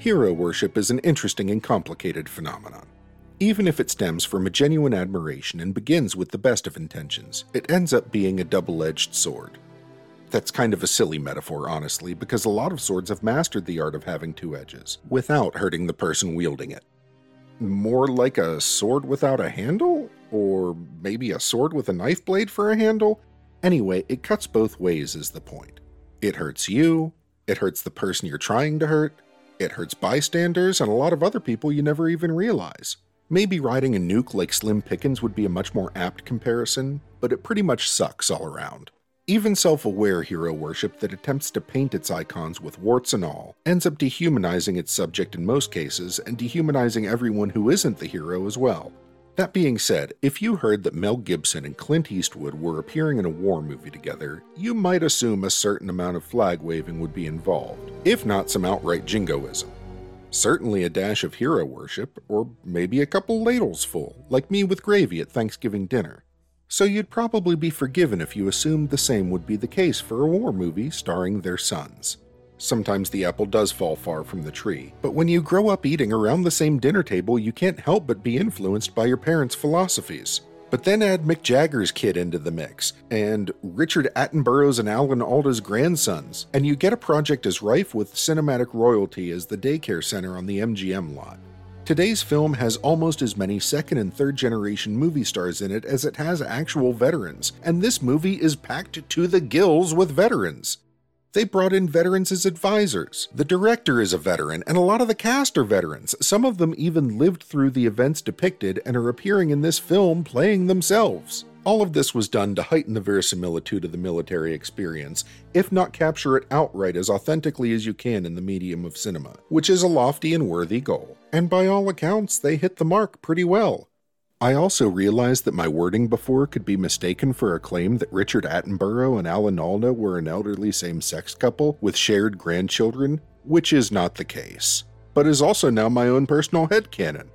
Hero worship is an interesting and complicated phenomenon. Even if it stems from a genuine admiration and begins with the best of intentions, it ends up being a double edged sword. That's kind of a silly metaphor, honestly, because a lot of swords have mastered the art of having two edges without hurting the person wielding it. More like a sword without a handle? Or maybe a sword with a knife blade for a handle? Anyway, it cuts both ways, is the point. It hurts you, it hurts the person you're trying to hurt, it hurts bystanders and a lot of other people you never even realize. Maybe riding a nuke like Slim Pickens would be a much more apt comparison, but it pretty much sucks all around. Even self aware hero worship that attempts to paint its icons with warts and all ends up dehumanizing its subject in most cases and dehumanizing everyone who isn't the hero as well. That being said, if you heard that Mel Gibson and Clint Eastwood were appearing in a war movie together, you might assume a certain amount of flag waving would be involved, if not some outright jingoism. Certainly a dash of hero worship, or maybe a couple ladles full, like me with gravy at Thanksgiving dinner. So you'd probably be forgiven if you assumed the same would be the case for a war movie starring their sons. Sometimes the apple does fall far from the tree, but when you grow up eating around the same dinner table, you can't help but be influenced by your parents' philosophies. But then add Mick Jagger's kid into the mix, and Richard Attenborough's and Alan Alda's grandsons, and you get a project as rife with cinematic royalty as the daycare center on the MGM lot. Today's film has almost as many second and third generation movie stars in it as it has actual veterans, and this movie is packed to the gills with veterans. They brought in veterans as advisors. The director is a veteran, and a lot of the cast are veterans. Some of them even lived through the events depicted and are appearing in this film playing themselves. All of this was done to heighten the verisimilitude of the military experience, if not capture it outright as authentically as you can in the medium of cinema, which is a lofty and worthy goal. And by all accounts, they hit the mark pretty well. I also realized that my wording before could be mistaken for a claim that Richard Attenborough and Alan Alda were an elderly same sex couple with shared grandchildren, which is not the case, but is also now my own personal head headcanon.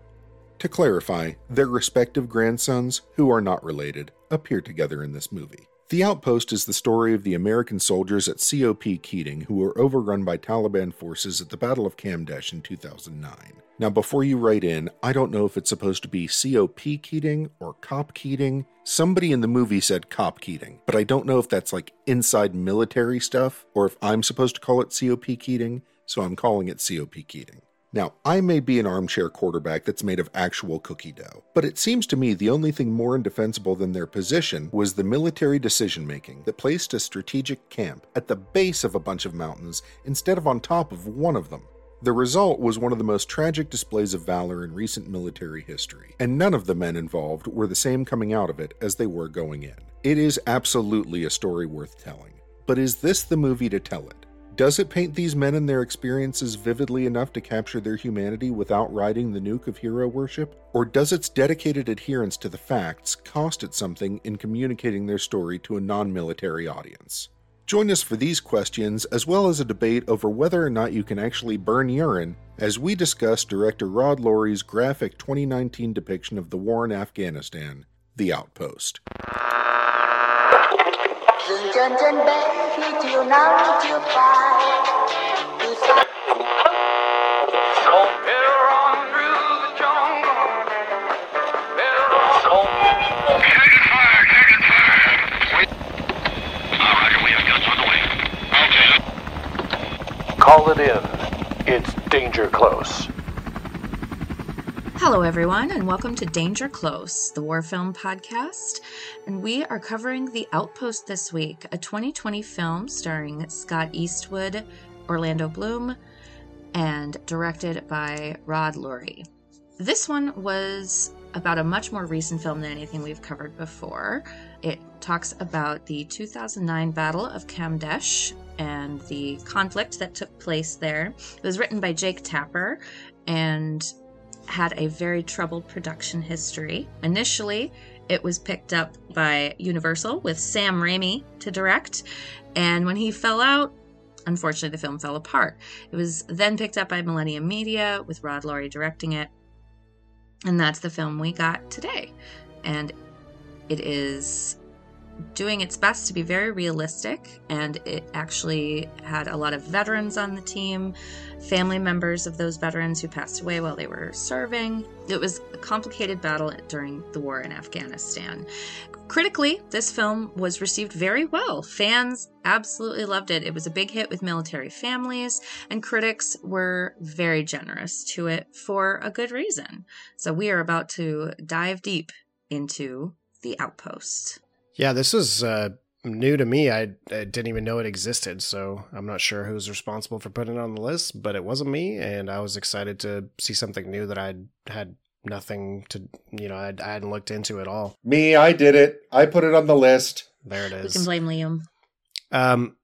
To clarify, their respective grandsons, who are not related, appear together in this movie. The Outpost is the story of the American soldiers at COP Keating who were overrun by Taliban forces at the Battle of Kamdesh in 2009. Now, before you write in, I don't know if it's supposed to be COP Keating or Cop Keating. Somebody in the movie said Cop Keating, but I don't know if that's like inside military stuff or if I'm supposed to call it COP Keating, so I'm calling it COP Keating. Now, I may be an armchair quarterback that's made of actual cookie dough, but it seems to me the only thing more indefensible than their position was the military decision making that placed a strategic camp at the base of a bunch of mountains instead of on top of one of them. The result was one of the most tragic displays of valor in recent military history, and none of the men involved were the same coming out of it as they were going in. It is absolutely a story worth telling. But is this the movie to tell it? Does it paint these men and their experiences vividly enough to capture their humanity without riding the nuke of hero worship? Or does its dedicated adherence to the facts cost it something in communicating their story to a non military audience? Join us for these questions, as well as a debate over whether or not you can actually burn urine, as we discuss director Rod Lurie's graphic 2019 depiction of the war in Afghanistan, The Outpost. Call it in. It's danger close. Hello, everyone, and welcome to Danger Close, the war film podcast. And we are covering The Outpost this week, a 2020 film starring Scott Eastwood, Orlando Bloom, and directed by Rod Lurie. This one was about a much more recent film than anything we've covered before. Talks about the 2009 Battle of Kamdesh and the conflict that took place there. It was written by Jake Tapper and had a very troubled production history. Initially, it was picked up by Universal with Sam Raimi to direct, and when he fell out, unfortunately, the film fell apart. It was then picked up by Millennium Media with Rod Lurie directing it, and that's the film we got today. And it is doing its best to be very realistic, and it actually had a lot of veterans on the team, family members of those veterans who passed away while they were serving. It was a complicated battle during the war in Afghanistan. Critically, this film was received very well. Fans absolutely loved it. It was a big hit with military families, and critics were very generous to it for a good reason. So, we are about to dive deep into The Outpost. Yeah, this is uh, new to me. I, I, didn't even know it existed, so I'm not sure who's responsible for putting it on the list, but it wasn't me, and I was excited to see something new that I'd had nothing to, you know, I'd, I hadn't looked into at all. Me, I did it. I put it on the list. There it is. We can blame Liam. Um,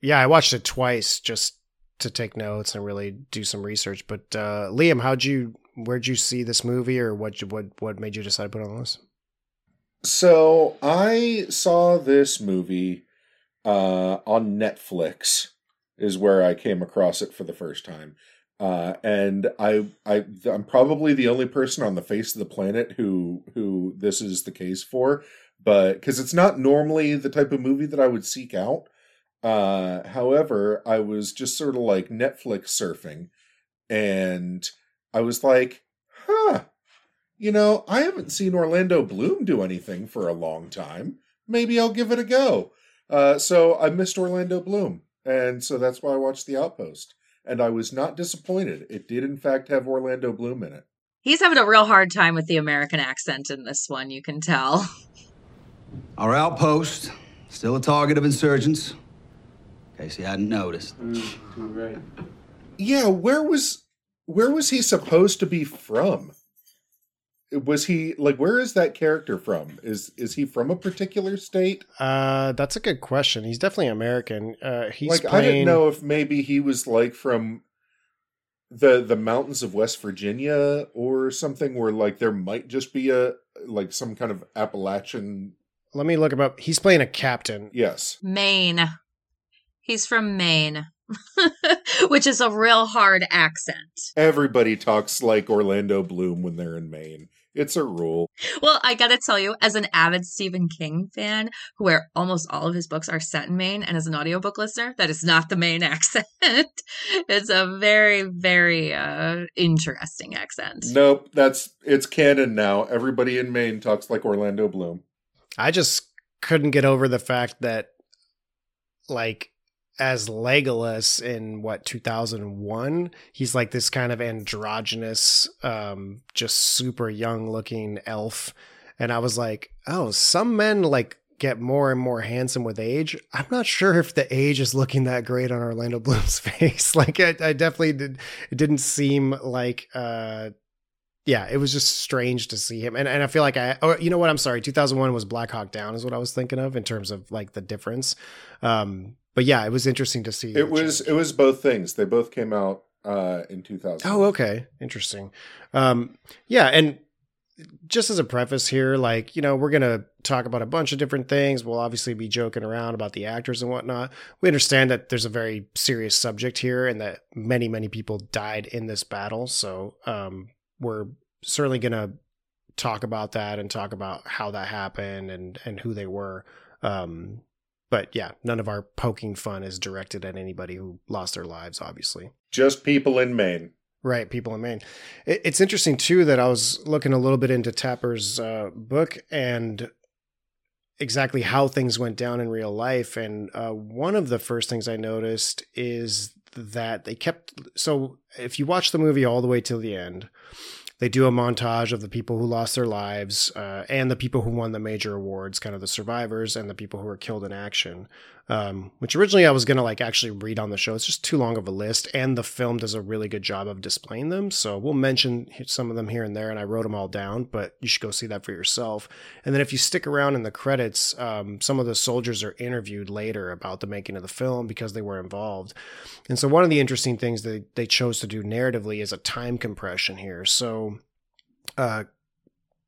yeah, I watched it twice just to take notes and really do some research. But uh, Liam, how'd you, where'd you see this movie, or what, what, what made you decide to put it on the list? So I saw this movie uh, on Netflix. Is where I came across it for the first time, uh, and I, I, I'm probably the only person on the face of the planet who, who this is the case for. But because it's not normally the type of movie that I would seek out. Uh, however, I was just sort of like Netflix surfing, and I was like, "Huh, you know, I haven't seen Orlando Bloom do anything for a long time. Maybe I'll give it a go. Uh, so I missed Orlando Bloom, and so that's why I watched The Outpost. And I was not disappointed. It did, in fact, have Orlando Bloom in it. He's having a real hard time with the American accent in this one, you can tell. Our outpost, still a target of insurgents. In case you hadn't noticed. Mm, right. Yeah, where was where was he supposed to be from? Was he like where is that character from? Is is he from a particular state? Uh that's a good question. He's definitely american. Uh he's like playing... i didn't know if maybe he was like from the the mountains of west virginia or something where like there might just be a like some kind of appalachian let me look him up. He's playing a captain. Yes. Maine. He's from maine which is a real hard accent. Everybody talks like Orlando Bloom when they're in Maine. It's a rule. Well, I gotta tell you, as an avid Stephen King fan, where almost all of his books are set in Maine, and as an audiobook listener, that is not the Maine accent. it's a very, very uh, interesting accent. Nope, that's it's canon now. Everybody in Maine talks like Orlando Bloom. I just couldn't get over the fact that, like, as Legolas in what 2001 he's like this kind of androgynous um just super young looking elf. And I was like oh some men like get more and more handsome with age. I'm not sure if the age is looking that great on Orlando Bloom's face. Like I, I definitely did it didn't seem like uh yeah, it was just strange to see him. And and I feel like I or you know what, I'm sorry, 2001 was Black Hawk Down is what I was thinking of in terms of like the difference. Um but yeah, it was interesting to see. It was change. it was both things. They both came out uh, in 2000. Oh, okay, interesting. Um, yeah, and just as a preface here, like you know, we're gonna talk about a bunch of different things. We'll obviously be joking around about the actors and whatnot. We understand that there's a very serious subject here, and that many many people died in this battle. So um, we're certainly gonna talk about that and talk about how that happened and and who they were. Um, but yeah, none of our poking fun is directed at anybody who lost their lives, obviously. Just people in Maine. Right, people in Maine. It's interesting too that I was looking a little bit into Tapper's uh, book and exactly how things went down in real life. And uh, one of the first things I noticed is that they kept. So if you watch the movie all the way till the end, they do a montage of the people who lost their lives uh, and the people who won the major awards, kind of the survivors and the people who were killed in action. Um, which originally I was gonna like actually read on the show. It's just too long of a list, and the film does a really good job of displaying them. So we'll mention some of them here and there, and I wrote them all down. But you should go see that for yourself. And then if you stick around in the credits, um, some of the soldiers are interviewed later about the making of the film because they were involved. And so one of the interesting things that they chose to do narratively is a time compression here. So uh,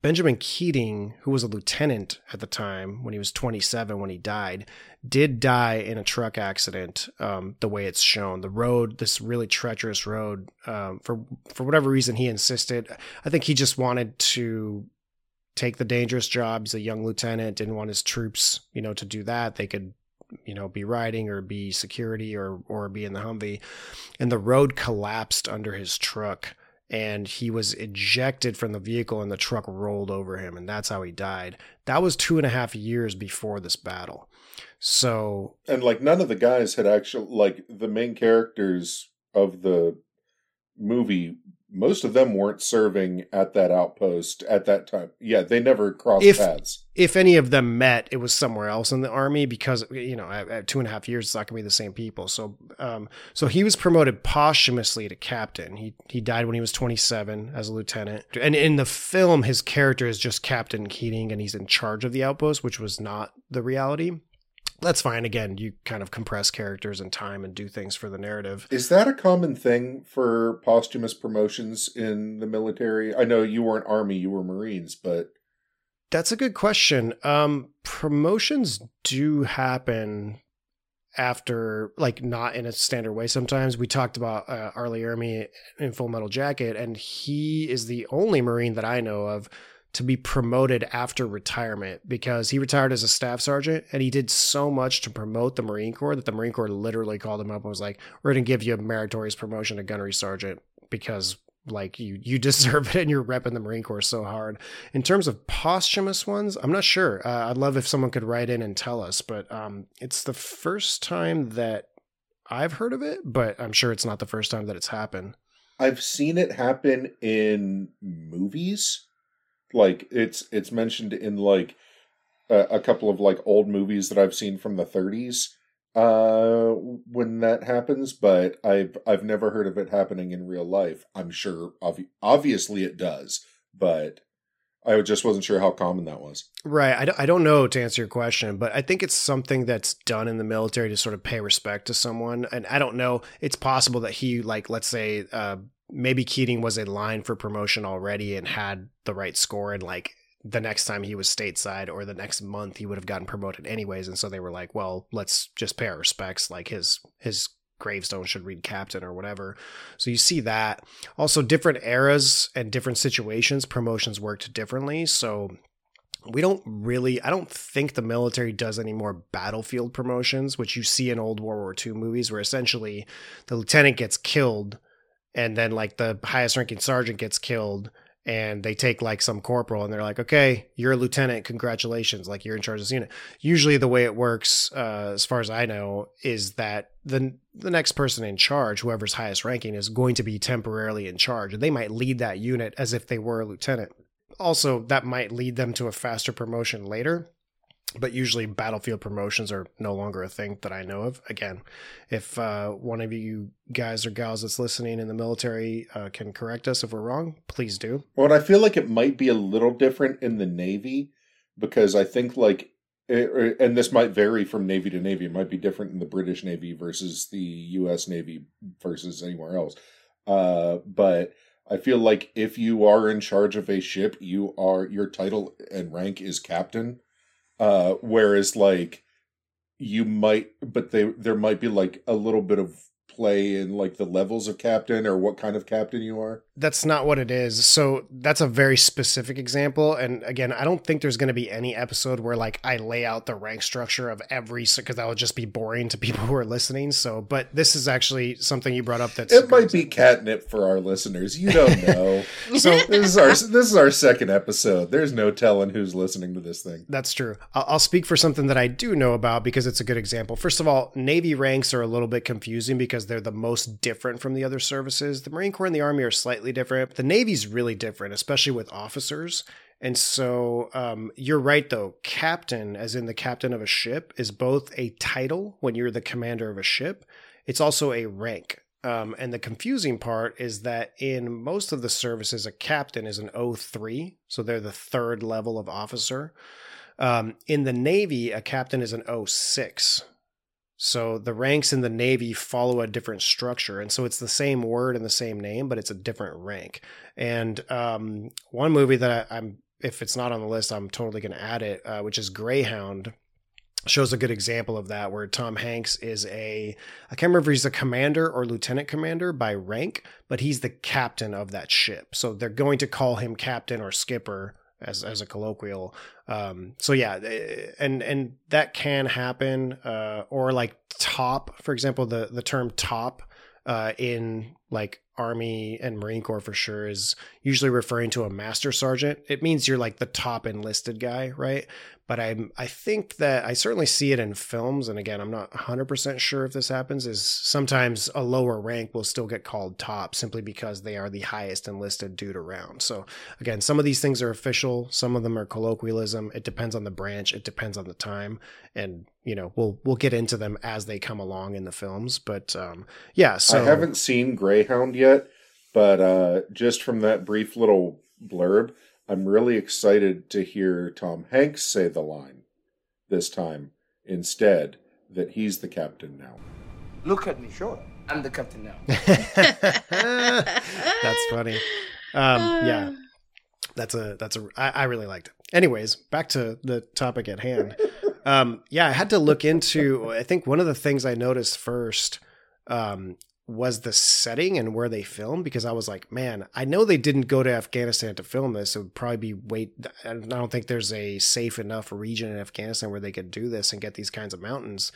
Benjamin Keating, who was a lieutenant at the time when he was 27 when he died, did die in a truck accident. Um, the way it's shown, the road, this really treacherous road, um, for for whatever reason, he insisted. I think he just wanted to take the dangerous job. He's a young lieutenant, didn't want his troops, you know, to do that. They could, you know, be riding or be security or or be in the Humvee. And the road collapsed under his truck and he was ejected from the vehicle and the truck rolled over him and that's how he died. That was two and a half years before this battle. So And like none of the guys had actually like the main characters of the movie most of them weren't serving at that outpost at that time. Yeah, they never crossed If- paths. if any of them met, it was somewhere else in the army because you know at, at two and a half years it's not gonna be the same people. So, um, so he was promoted posthumously to captain. He he died when he was 27 as a lieutenant. And in the film, his character is just Captain Keating, and he's in charge of the outpost, which was not the reality. That's fine. Again, you kind of compress characters and time and do things for the narrative. Is that a common thing for posthumous promotions in the military? I know you weren't army, you were marines, but That's a good question. Um, promotions do happen after, like, not in a standard way. Sometimes we talked about uh, R. Lee Ermey in Full Metal Jacket, and he is the only Marine that I know of to be promoted after retirement because he retired as a staff sergeant and he did so much to promote the Marine Corps that the Marine Corps literally called him up and was like, "We're going to give you a meritorious promotion to gunnery sergeant because." Like you, you deserve it, and you're repping the Marine Corps so hard. In terms of posthumous ones, I'm not sure. Uh, I'd love if someone could write in and tell us, but um, it's the first time that I've heard of it, but I'm sure it's not the first time that it's happened. I've seen it happen in movies. Like it's it's mentioned in like a, a couple of like old movies that I've seen from the 30s uh when that happens but i've i've never heard of it happening in real life i'm sure obvi- obviously it does but i just wasn't sure how common that was Right. I don't, I don't know to answer your question, but I think it's something that's done in the military to sort of pay respect to someone. And I don't know. It's possible that he, like, let's say, uh, maybe Keating was in line for promotion already and had the right score. And, like, the next time he was stateside or the next month, he would have gotten promoted anyways. And so they were like, well, let's just pay our respects. Like, his, his, gravestone should read captain or whatever so you see that also different eras and different situations promotions worked differently so we don't really i don't think the military does any more battlefield promotions which you see in old world war ii movies where essentially the lieutenant gets killed and then like the highest ranking sergeant gets killed and they take like some corporal and they're like okay you're a lieutenant congratulations like you're in charge of this unit. Usually the way it works uh, as far as i know is that the the next person in charge whoever's highest ranking is going to be temporarily in charge and they might lead that unit as if they were a lieutenant. Also that might lead them to a faster promotion later but usually battlefield promotions are no longer a thing that i know of. Again if uh, one of you guys or gals that's listening in the military uh, can correct us if we're wrong please do. Well i feel like it might be a little different in the navy because i think like it, and this might vary from navy to navy. It might be different in the british navy versus the us navy versus anywhere else. Uh, but I feel like if you are in charge of a ship, you are your title and rank is captain. Uh, whereas like you might, but they there might be like a little bit of play in like the levels of captain or what kind of captain you are. that's not what it is so that's a very specific example and again i don't think there's going to be any episode where like i lay out the rank structure of every because that would just be boring to people who are listening so but this is actually something you brought up that's It might be catnip for our listeners. You don't know. so this is our this is our second episode. There's no telling who's listening to this thing. That's true. I'll I'll speak for something that I do know about because it's a good example. First of all, Navy ranks are a little bit confusing because they're the most different from the other services. The Marine Corps and the Army are slightly different. The Navy's really different, especially with officers. And so um, you're right, though. Captain, as in the captain of a ship, is both a title when you're the commander of a ship, it's also a rank. Um, and the confusing part is that in most of the services, a captain is an O3, so they're the third level of officer. Um, in the Navy, a captain is an 06. So the ranks in the Navy follow a different structure. And so it's the same word and the same name, but it's a different rank. And um, one movie that I, I'm, if it's not on the list, I'm totally going to add it, uh, which is Greyhound. Shows a good example of that, where Tom Hanks is a, I can't remember if he's a commander or lieutenant commander by rank, but he's the captain of that ship. So they're going to call him captain or skipper as as a colloquial. Um, so yeah, eh, and and that can happen. Uh, or like top, for example, the the term top uh, in like Army and Marine Corps for sure is usually referring to a master sergeant. It means you're like the top enlisted guy, right? But I I think that I certainly see it in films, and again, I'm not 100% sure if this happens. Is sometimes a lower rank will still get called top simply because they are the highest enlisted dude around. So again, some of these things are official, some of them are colloquialism. It depends on the branch, it depends on the time, and you know we'll we'll get into them as they come along in the films. But um, yeah, so I haven't seen Greyhound yet, but uh, just from that brief little blurb, I'm really excited to hear Tom Hanks say the line this time instead that he's the captain now. Look at me, sure. I'm the captain now. That's funny. Um, yeah, that's a that's a I, I really liked it. Anyways, back to the topic at hand. Um, yeah, I had to look into. I think one of the things I noticed first um, was the setting and where they filmed because I was like, man, I know they didn't go to Afghanistan to film this. It would probably be wait. I don't think there's a safe enough region in Afghanistan where they could do this and get these kinds of mountains.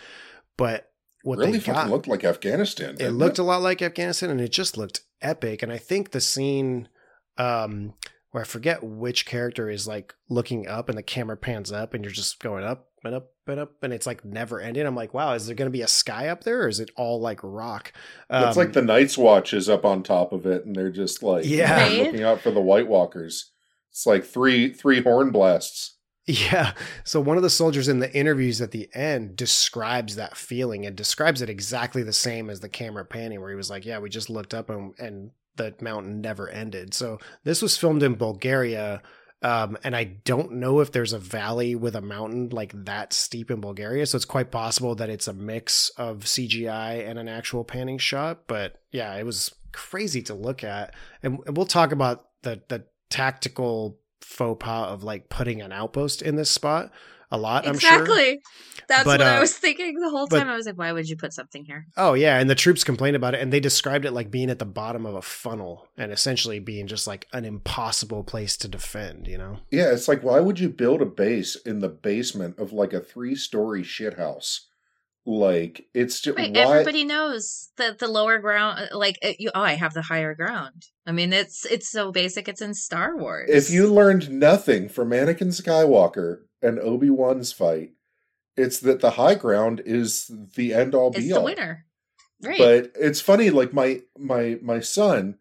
But what really they fucking got, looked like Afghanistan. it looked a lot like Afghanistan and it just looked epic. And I think the scene um, where I forget which character is like looking up and the camera pans up and you're just going up and up and up and it's like never ending. I'm like, wow, is there going to be a sky up there or is it all like rock? it's Um, like the Night's Watch is up on top of it, and they're just like Yeah. Right? looking out for the White Walkers. It's like three three horn blasts. Yeah. So one of the soldiers in the interviews at the end describes that feeling and describes it exactly the same as the camera panning, where he was like, Yeah, we just looked up and, and the mountain never ended. So this was filmed in Bulgaria. Um, and I don't know if there's a valley with a mountain like that steep in Bulgaria. So it's quite possible that it's a mix of CGI and an actual panning shot. But yeah, it was crazy to look at. And, and we'll talk about the, the tactical faux pas of like putting an outpost in this spot a lot, I'm sure. exactly. That's But, what I uh, was thinking the whole but- time. I was like, why would you put something here? Oh yeah, and the troops complained about it, and they described it like being at the bottom of a funnel, and essentially being just like an impossible place to defend. You know? Yeah, it's like why would you build a base in the basement of like a three story shit house? Like it's just Right, why everybody knows that the lower ground, like uh, you, oh, I have the higher ground. I mean, it's it's so basic. It's in Star Wars. if you learned nothing from Anakin Skywalker and Obi Wan's fight, it's that the high ground is the end all it's be the all. winner, right? But it's funny, like my my my son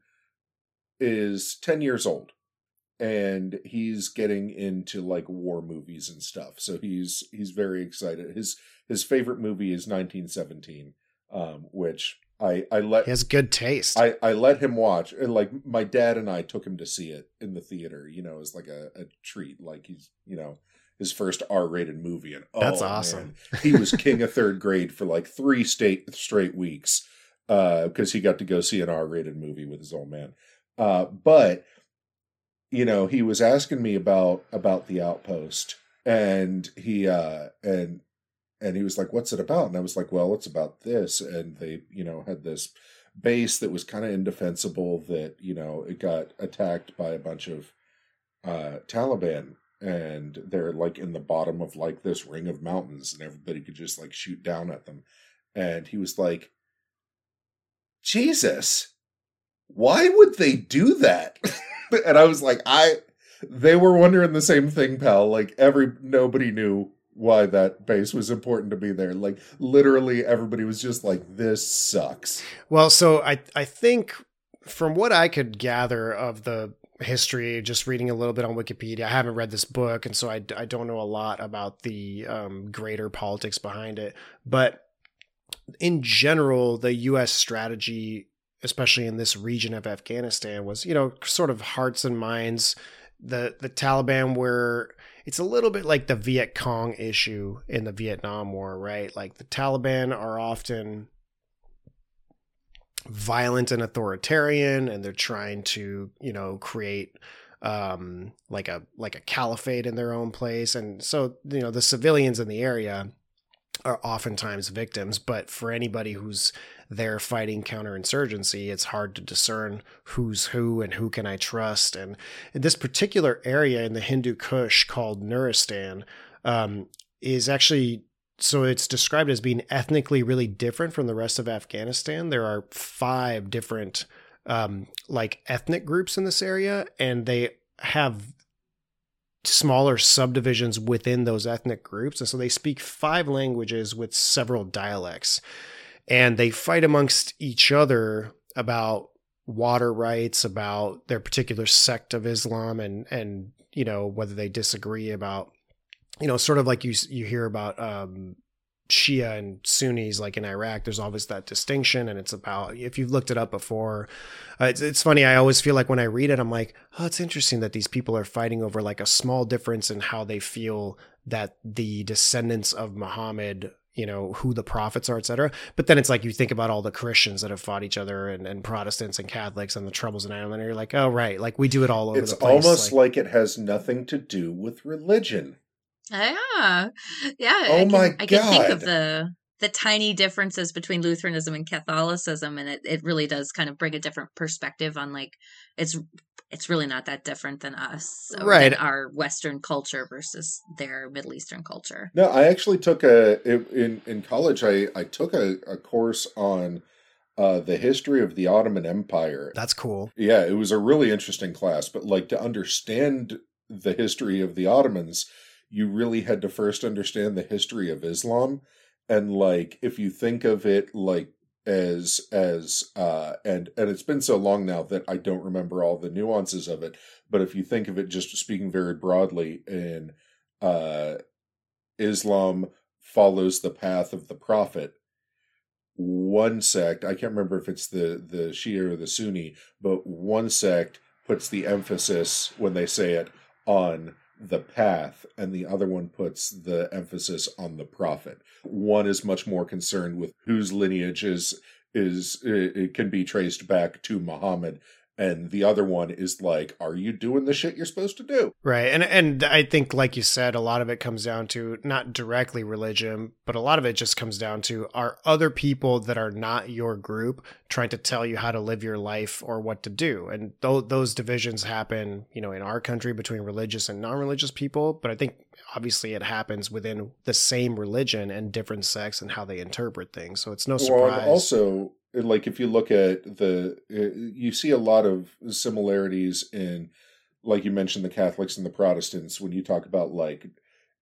is ten years old, and he's getting into like war movies and stuff. So he's he's very excited. His his favorite movie is 1917, um, which I I let He has good taste. I, I let him watch and like my dad and I took him to see it in the theater, you know, as like a, a treat. Like he's you know, his first R rated movie and oh, That's awesome. man, he was king of third grade for like three state straight weeks. Uh, because he got to go see an R rated movie with his old man. Uh, but you know, he was asking me about about the outpost and he uh and and he was like, "What's it about?" And I was like, "Well, it's about this." And they, you know, had this base that was kind of indefensible. That you know, it got attacked by a bunch of uh, Taliban, and they're like in the bottom of like this ring of mountains, and everybody could just like shoot down at them. And he was like, "Jesus, why would they do that?" and I was like, "I." They were wondering the same thing, pal. Like every nobody knew why that base was important to be there. Like literally everybody was just like, this sucks. Well, so I I think from what I could gather of the history, just reading a little bit on Wikipedia, I haven't read this book, and so I, I don't know a lot about the um, greater politics behind it. But in general, the U.S. strategy, especially in this region of Afghanistan, was you know sort of hearts and minds. The the Taliban were it's a little bit like the Viet Cong issue in the Vietnam War, right? Like the Taliban are often violent and authoritarian and they're trying to, you know, create um like a like a caliphate in their own place and so you know the civilians in the area are oftentimes victims but for anybody who's they're fighting counterinsurgency, it's hard to discern who's who and who can I trust. And this particular area in the Hindu Kush called Nuristan um, is actually so it's described as being ethnically really different from the rest of Afghanistan. There are five different um, like ethnic groups in this area, and they have smaller subdivisions within those ethnic groups. And so they speak five languages with several dialects. And they fight amongst each other about water rights, about their particular sect of Islam, and and you know whether they disagree about you know sort of like you you hear about um, Shia and Sunnis, like in Iraq, there's always that distinction, and it's about if you've looked it up before. Uh, it's, it's funny. I always feel like when I read it, I'm like, oh, it's interesting that these people are fighting over like a small difference in how they feel that the descendants of Muhammad, you know, who the prophets are, etc. But then it's like you think about all the Christians that have fought each other, and, and Protestants and Catholics, and the troubles in Ireland, and you're like, oh, right, like we do it all over it's the place. almost like, like it has nothing to do with religion. Yeah, yeah. Oh I can, my God. I can think of the the tiny differences between Lutheranism and Catholicism, and it, it really does kind of bring a different perspective on like it's it's really not that different than us, or Right. Than our Western culture versus their Middle Eastern culture. No, I actually took a in in college. I I took a, a course on uh, the history of the Ottoman Empire. That's cool. Yeah, it was a really interesting class. But like to understand the history of the Ottomans, you really had to first understand the history of Islam. And like if you think of it like as as uh and and it's been so long now that I don't remember all the nuances of it, but if you think of it just speaking very broadly in uh Islam follows the path of the prophet one sect i can't remember if it's the the shia or the sunni but one sect puts the emphasis when they say it on the path and the other one puts the emphasis on the prophet. One is much more concerned with whose lineage is is it, can be traced back to muhammad and the other one is like are you doing the shit you're supposed to do Right. And and I think like you said a lot of it comes down to not directly religion, but a lot of it just comes down to are other people that are not your group trying to tell you how to live your life or what to do. And th- those divisions happen, you know, in our country between religious and non-religious people, but I think obviously it happens within the same religion and different sects and how they interpret things. So it's no Well, surprise. also, like if you look at the, uh, you see a lot of similarities in, like you mentioned, the Catholics and the Protestants. When you talk about like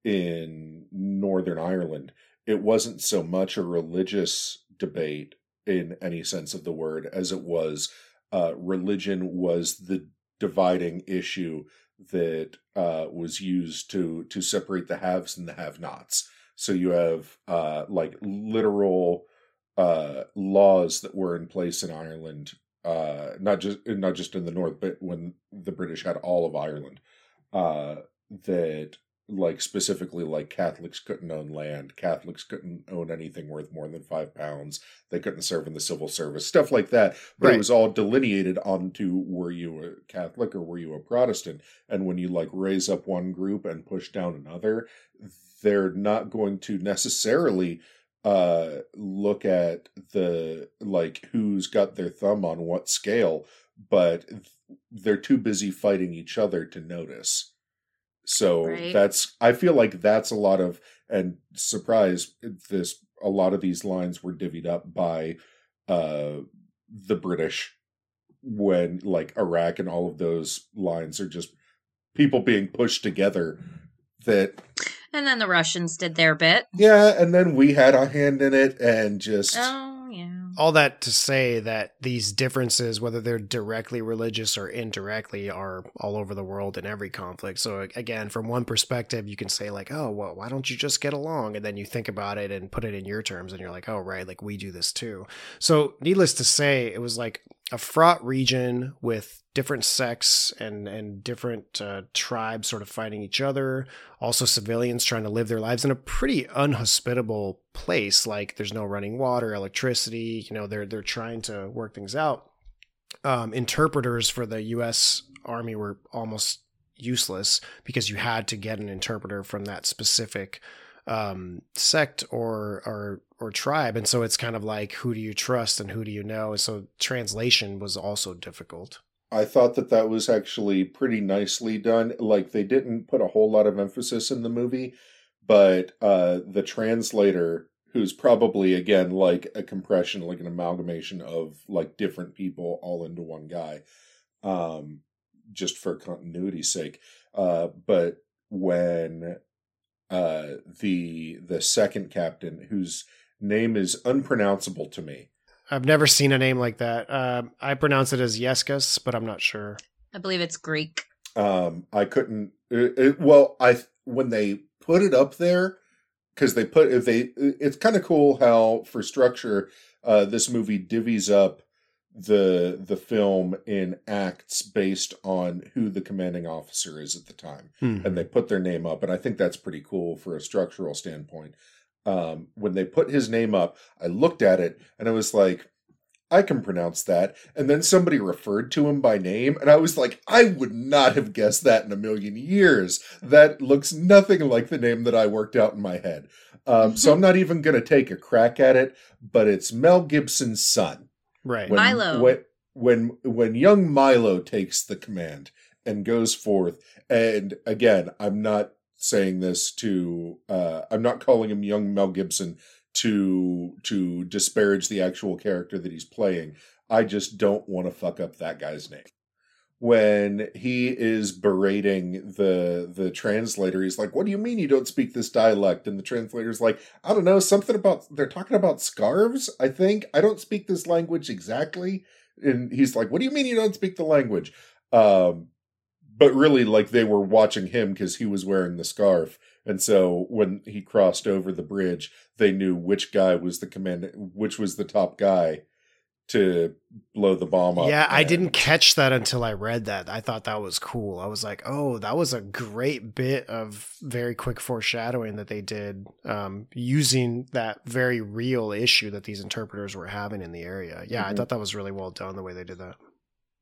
in Northern Ireland, it wasn't so much a religious debate in any sense of the word as it was uh, religion was the dividing issue that uh, was used to to separate the haves and the have-nots. So you have uh, like literal uh, laws that were in place in Ireland, uh, not just not just in the north, but when the British had all of Ireland, uh, that like specifically like Catholics couldn't own land, Catholics couldn't own anything worth more than five pounds, they couldn't serve in the civil service, stuff like that. But Right. it was all delineated onto were you a Catholic or were you a Protestant, and when you like raise up one group and push down another, they're not going to necessarily uh look at the like who's got their thumb on what scale but they're too busy fighting each other to notice so Right. that's i feel like that's a lot of and surprise this a lot of these lines were divvied up by uh the british when like iraq and all of those lines are just people being pushed together that And then the Russians did their bit. yeah, and then we had a hand in it and just Oh yeah. all that to say that these differences, whether they're directly religious or indirectly, are all over the world in every conflict. So again, from one perspective, you can say like, "Oh, well, why don't you just get along?" And then you think about it and put it in your terms, and you're like, "Oh, right, like we do this too." So, needless to say, it was like a fraught region with different sects and and different uh, tribes sort of fighting each other. Also, civilians trying to live their lives in a pretty unhospitable place. Like there's no running water, electricity. You know, they're they're trying to work things out. Um, interpreters for the U.S. Army were almost useless because you had to get an interpreter from that specific um, sect or or or tribe, and so it's kind of like who do you trust and who do you know? And so translation was also difficult. I thought that that was actually pretty nicely done. Like they didn't put a whole lot of emphasis in the movie, but uh, the translator, who's probably again like a compression, like an amalgamation of like different people all into one guy, um, just for continuity's sake. Uh, but when uh, the the second captain, whose name is unpronounceable to me, I've never seen a name like that. Uh, I pronounce it as Yescas, but I'm not sure. I believe it's Greek. um i couldn't it, it- well i when they put it up there because they put if they it's kind of cool how for structure uh this movie divvies up the the film in acts based on who the commanding officer is at the time. Hmm. and they put their name up and i think that's pretty cool for a structural standpoint. Um when they put his name up i looked at it and i was like i can pronounce that. And then somebody referred to him by name and i was like i would not have guessed that in a million years. That looks nothing like the name that i worked out in my head. Um so i'm not even going to take a crack at it but it's mel gibson's son Right. when, Milo. When, when when young Milo takes the command and goes forth, and again, I'm not saying this to uh I'm not calling him young Mel Gibson to to disparage the actual character that he's playing. I just don't want to fuck up that guy's name. When he is berating the the translator, he's like, "What do you mean you don't speak this dialect?" And the translator's like, "I don't know, something about they're talking about scarves. I think I don't speak this language exactly." And he's like, "What do you mean you don't speak the language?" Um, but really, like they were watching him because he was wearing the scarf, and so when he crossed over the bridge, they knew which guy was the command, which was the top guy to blow the bomb up. Yeah, I didn't catch that until I read that. I thought that was cool. I was like, oh, that was a great bit of very quick foreshadowing that they did um, using that very real issue that these interpreters were having in the area. Yeah, I Mhm. thought that was really well done the way they did that.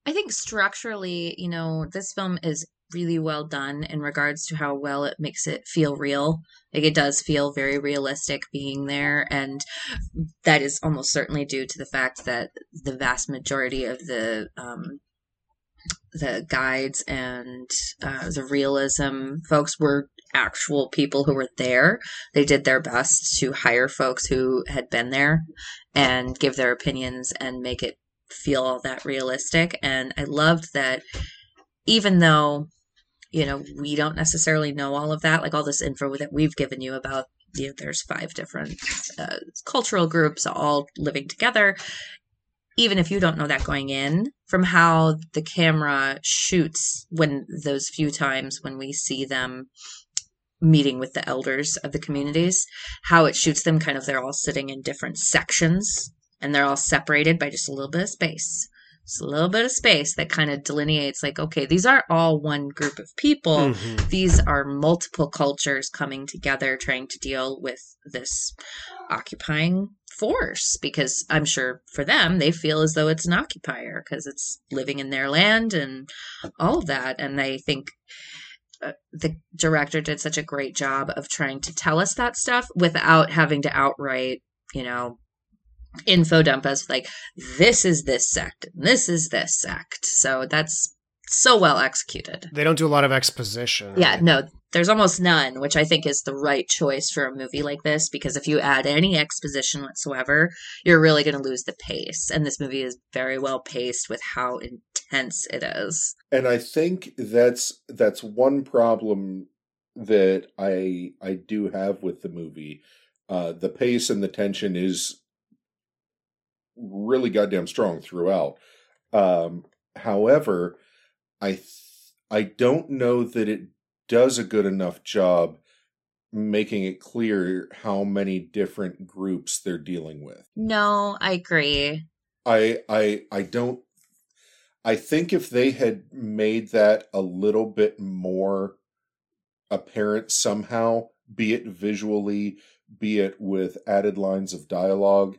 I think structurally, you know, this film is really well done in regards to how well it makes it feel real. Like it does feel very realistic being there. And that is almost certainly due to the fact that the vast majority of the, um, the guides and uh, the realism folks were actual people who were there. They did their best to hire folks who had been there and give their opinions and make it feel all that realistic. And I loved that even though, you know, we don't necessarily know all of that, like all this info that we've given you about, you know, there's five different uh, cultural groups all living together. Even if you don't know that going in, from how the camera shoots when those few times when we see them meeting with the elders of the communities, how it shoots them kind of they're all sitting in different sections and they're all separated by just a little bit of space. Just a little bit of space that kind of delineates like, okay, these aren't all one group of people. Mhm. These are multiple cultures coming together trying to deal with this occupying force because I'm sure for them they feel as though it's an occupier because it's living in their land and all of that and I think uh, the director did such a great job of trying to tell us that stuff without having to outright, you know, info dump us like this is this sect and this is this sect. So that's so well executed. They don't do a lot of exposition. Yeah, right? no, there's almost none, which I think is the right choice for a movie like this because if you add any exposition whatsoever, you're really going to lose the pace. And this movie is very well paced with how intense it is. and I think that's that's one problem that I I do have with the movie. Uh, the pace and the tension is really goddamn strong throughout. Um, however, I th- I don't know that it does a good enough job making it clear how many different groups they're dealing with. No, I agree. I I I don't I think if they had made that a little bit more apparent somehow, be it visually, be it with added lines of dialogue,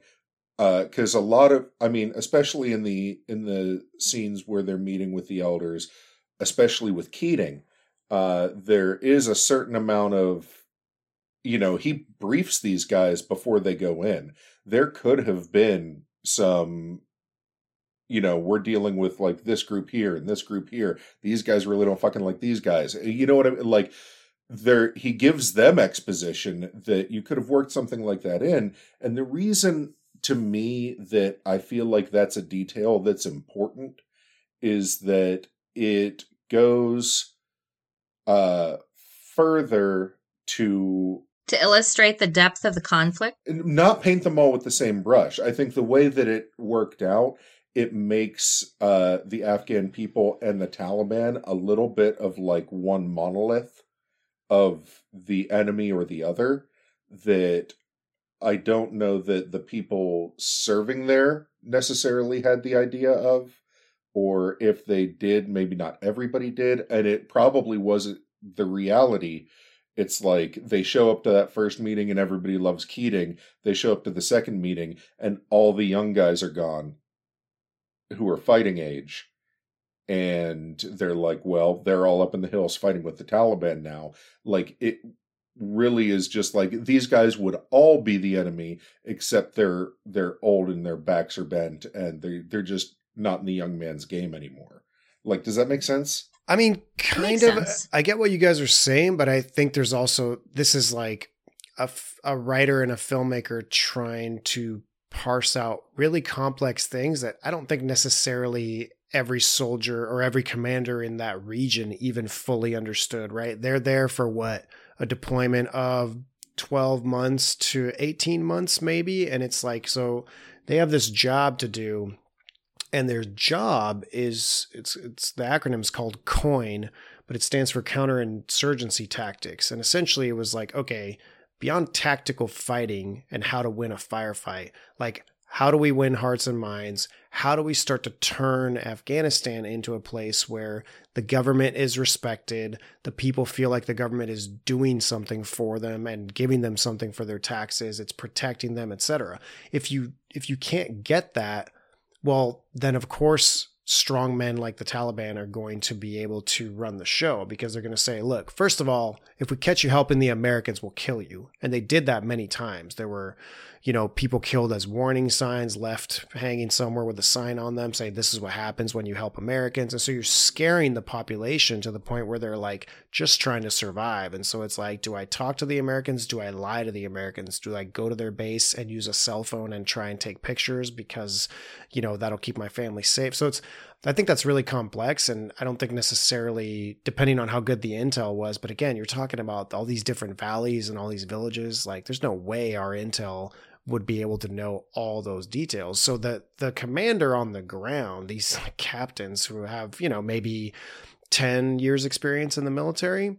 because a lot of I mean, especially in the in the scenes where they're meeting with the elders, especially with Keating, uh, there is a certain amount of you know, he briefs these guys before they go in. There could have been some you know, we're dealing with like this group here and this group here. These guys really don't fucking like these guys. You know what I mean? Like there he gives them exposition that you could have worked something like that in. And the reason to me that I feel like that's a detail that's important is that it goes uh further to to illustrate the depth of the conflict? Not paint them all with the same brush. I think the way that it worked out it makes uh the afghan people and the taliban a little bit of like one monolith of the enemy or the other that I don't know that the people serving there necessarily had the idea of, or if they did, maybe not everybody did, and it probably wasn't the reality. It's like they show up to that first meeting and everybody loves Keating. They show up to the second meeting and all the young guys are gone who are fighting age. And they're like, well, they're all up in the hills fighting with the Taliban now. Like, it really is just like these guys would all be the enemy except they're they're old and their backs are bent and they they're just not in the young man's game anymore. Like does that make sense? I mean, kind of sense. I get what you guys are saying, but I think there's also this is like a, a writer and a filmmaker trying to parse out really complex things that I don't think necessarily every soldier or every commander in that region even fully understood, right? They're there for what a deployment of 12 months to 18 months, maybe. And it's like, so they have this job to do. And their job is it's it's the acronym is called COIN, but it stands for counterinsurgency tactics. And essentially it was like, okay, beyond tactical fighting and how to win a firefight, like how do we win hearts and minds? How do we start to turn Afghanistan into a place where the government is respected, the people feel like the government is doing something for them and giving them something for their taxes, it's protecting them, etc. If you if you can't get that, well, then of course strong men like the Taliban are going to be able to run the show because they're going to say, look, first of all, if we catch you helping the Americans, we'll kill you. And they did that many times. There were you know, people killed as warning signs left hanging somewhere with a sign on them saying this is what happens when you help Americans. And so you're scaring the population to the point where they're like just trying to survive. And so it's like, do I talk to the Americans? Do I lie to the Americans? Do I go to their base and use a cell phone and try and take pictures because, you know, that'll keep my family safe? So it's, I think that's really complex. And I don't think necessarily, depending on how good the intel was, but again, you're talking about all these different valleys and all these villages. Like, there's no way our intel would be able to know all those details. So that the commander on the ground, these captains who have, you know, maybe 10 years experience in the military,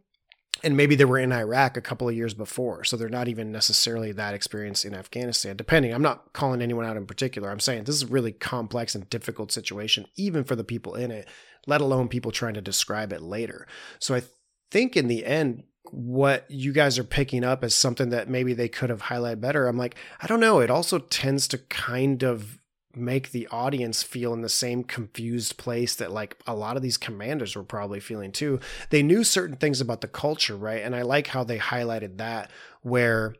and maybe they were in Iraq a couple of years before. So they're not even necessarily that experienced in Afghanistan, depending. I'm not calling anyone out in particular. I'm saying this is a really complex and difficult situation, even for the people in it, let alone people trying to describe it later. So I think in the end, what you guys are picking up as something that maybe they could have highlighted better. I'm like, I don't know. It also tends to kind of make the audience feel in the same confused place that like a lot of these commanders were probably feeling too. They knew certain things about the culture, right? And I like how they highlighted that where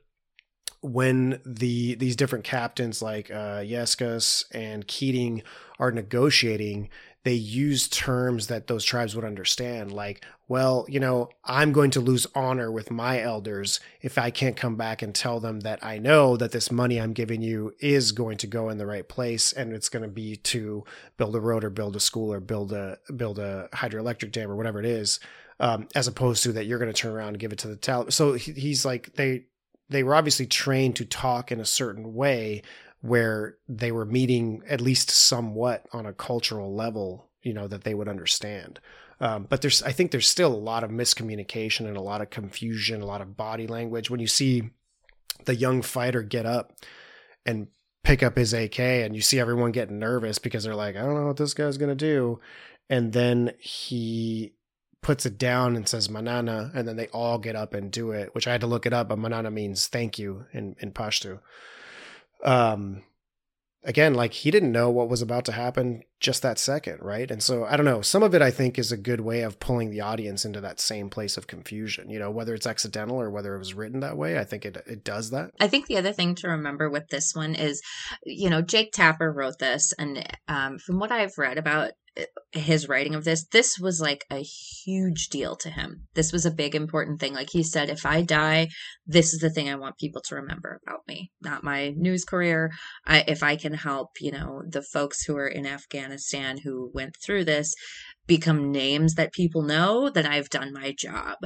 when the these different captains like uh Yllescas and Keating are negotiating, they use terms that those tribes would understand like well you know i'm going to lose honor with my elders if i can't come back and tell them that i know that this money i'm giving you is going to go in the right place and it's going to be to build a road or build a school or build a build a hydroelectric dam or whatever it is um, as opposed to that you're going to turn around and give it to the Taliban. So he's like they they were obviously trained to talk in a certain way where they were meeting at least somewhat on a cultural level, you know, that they would understand. Um, but there's, I think there's still a lot of miscommunication and a lot of confusion, a lot of body language. When you see the young fighter get up and pick up his AK and you see everyone getting nervous because they're like, I don't know what this guy's going to do. And then he puts it down and says manana and then they all get up and do it which i had to look it up but manana means thank you in in pashto um, again, like he didn't know what was about to happen just that second, right? And so I don't know. Some of it I think is a good way of pulling the audience into that same place of confusion. You know, whether it's accidental or whether it was written that way, I think it it does that. I think the other thing to remember with this one is, you know, Jake Tapper wrote this, and um, from what I've read about his writing of this, this was like a huge deal to him. This was a big important thing. Like he said, if I die, this is the thing I want people to remember about me, not my news career. I, if I can help, you know, the folks who are in Afghanistan who went through this become names that people know, then I've done my job.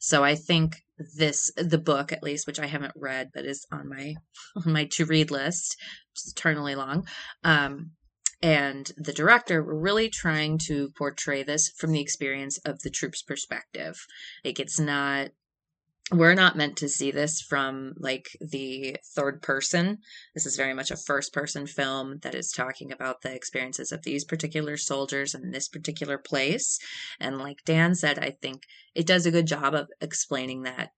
So I think this, the book at least, which I haven't read, but is on my, on my to read list, eternally long. Um, and the director were really trying to portray this from the experience of the troops' perspective. Like it's not we're not meant to see this from like the third person. This is very much a first person film that is talking about the experiences of these particular soldiers in this particular place. And like Dan said, I think it does a good job of explaining that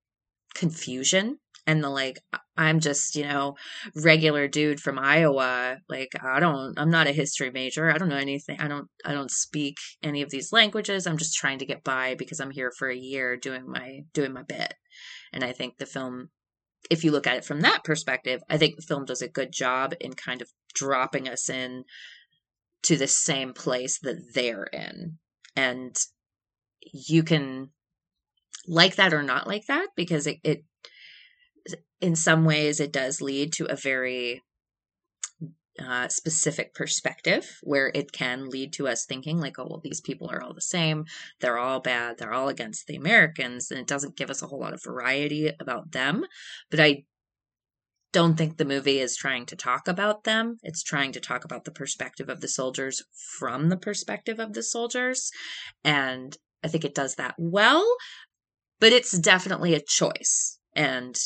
confusion and the like i'm just you know regular dude from iowa like i don't i'm not a history major. I don't know anything i don't i don't speak any of these languages. I'm just trying to get by because i'm here for a year doing my doing my bit. And i think the film if you look at it from that perspective i think the film does a good job in kind of dropping us in to the same place that they're in. And you can like that or not like that because it, it in some ways it does lead to a very uh, specific perspective where it can lead to us thinking like oh well these people are all the same. They're all bad. They're all against the americans. And it doesn't give us a whole lot of variety about them. But i don't think the movie is trying to talk about them. It's trying to talk about the perspective of the soldiers from the perspective of the soldiers. And i think it does that well. But it's definitely a choice. And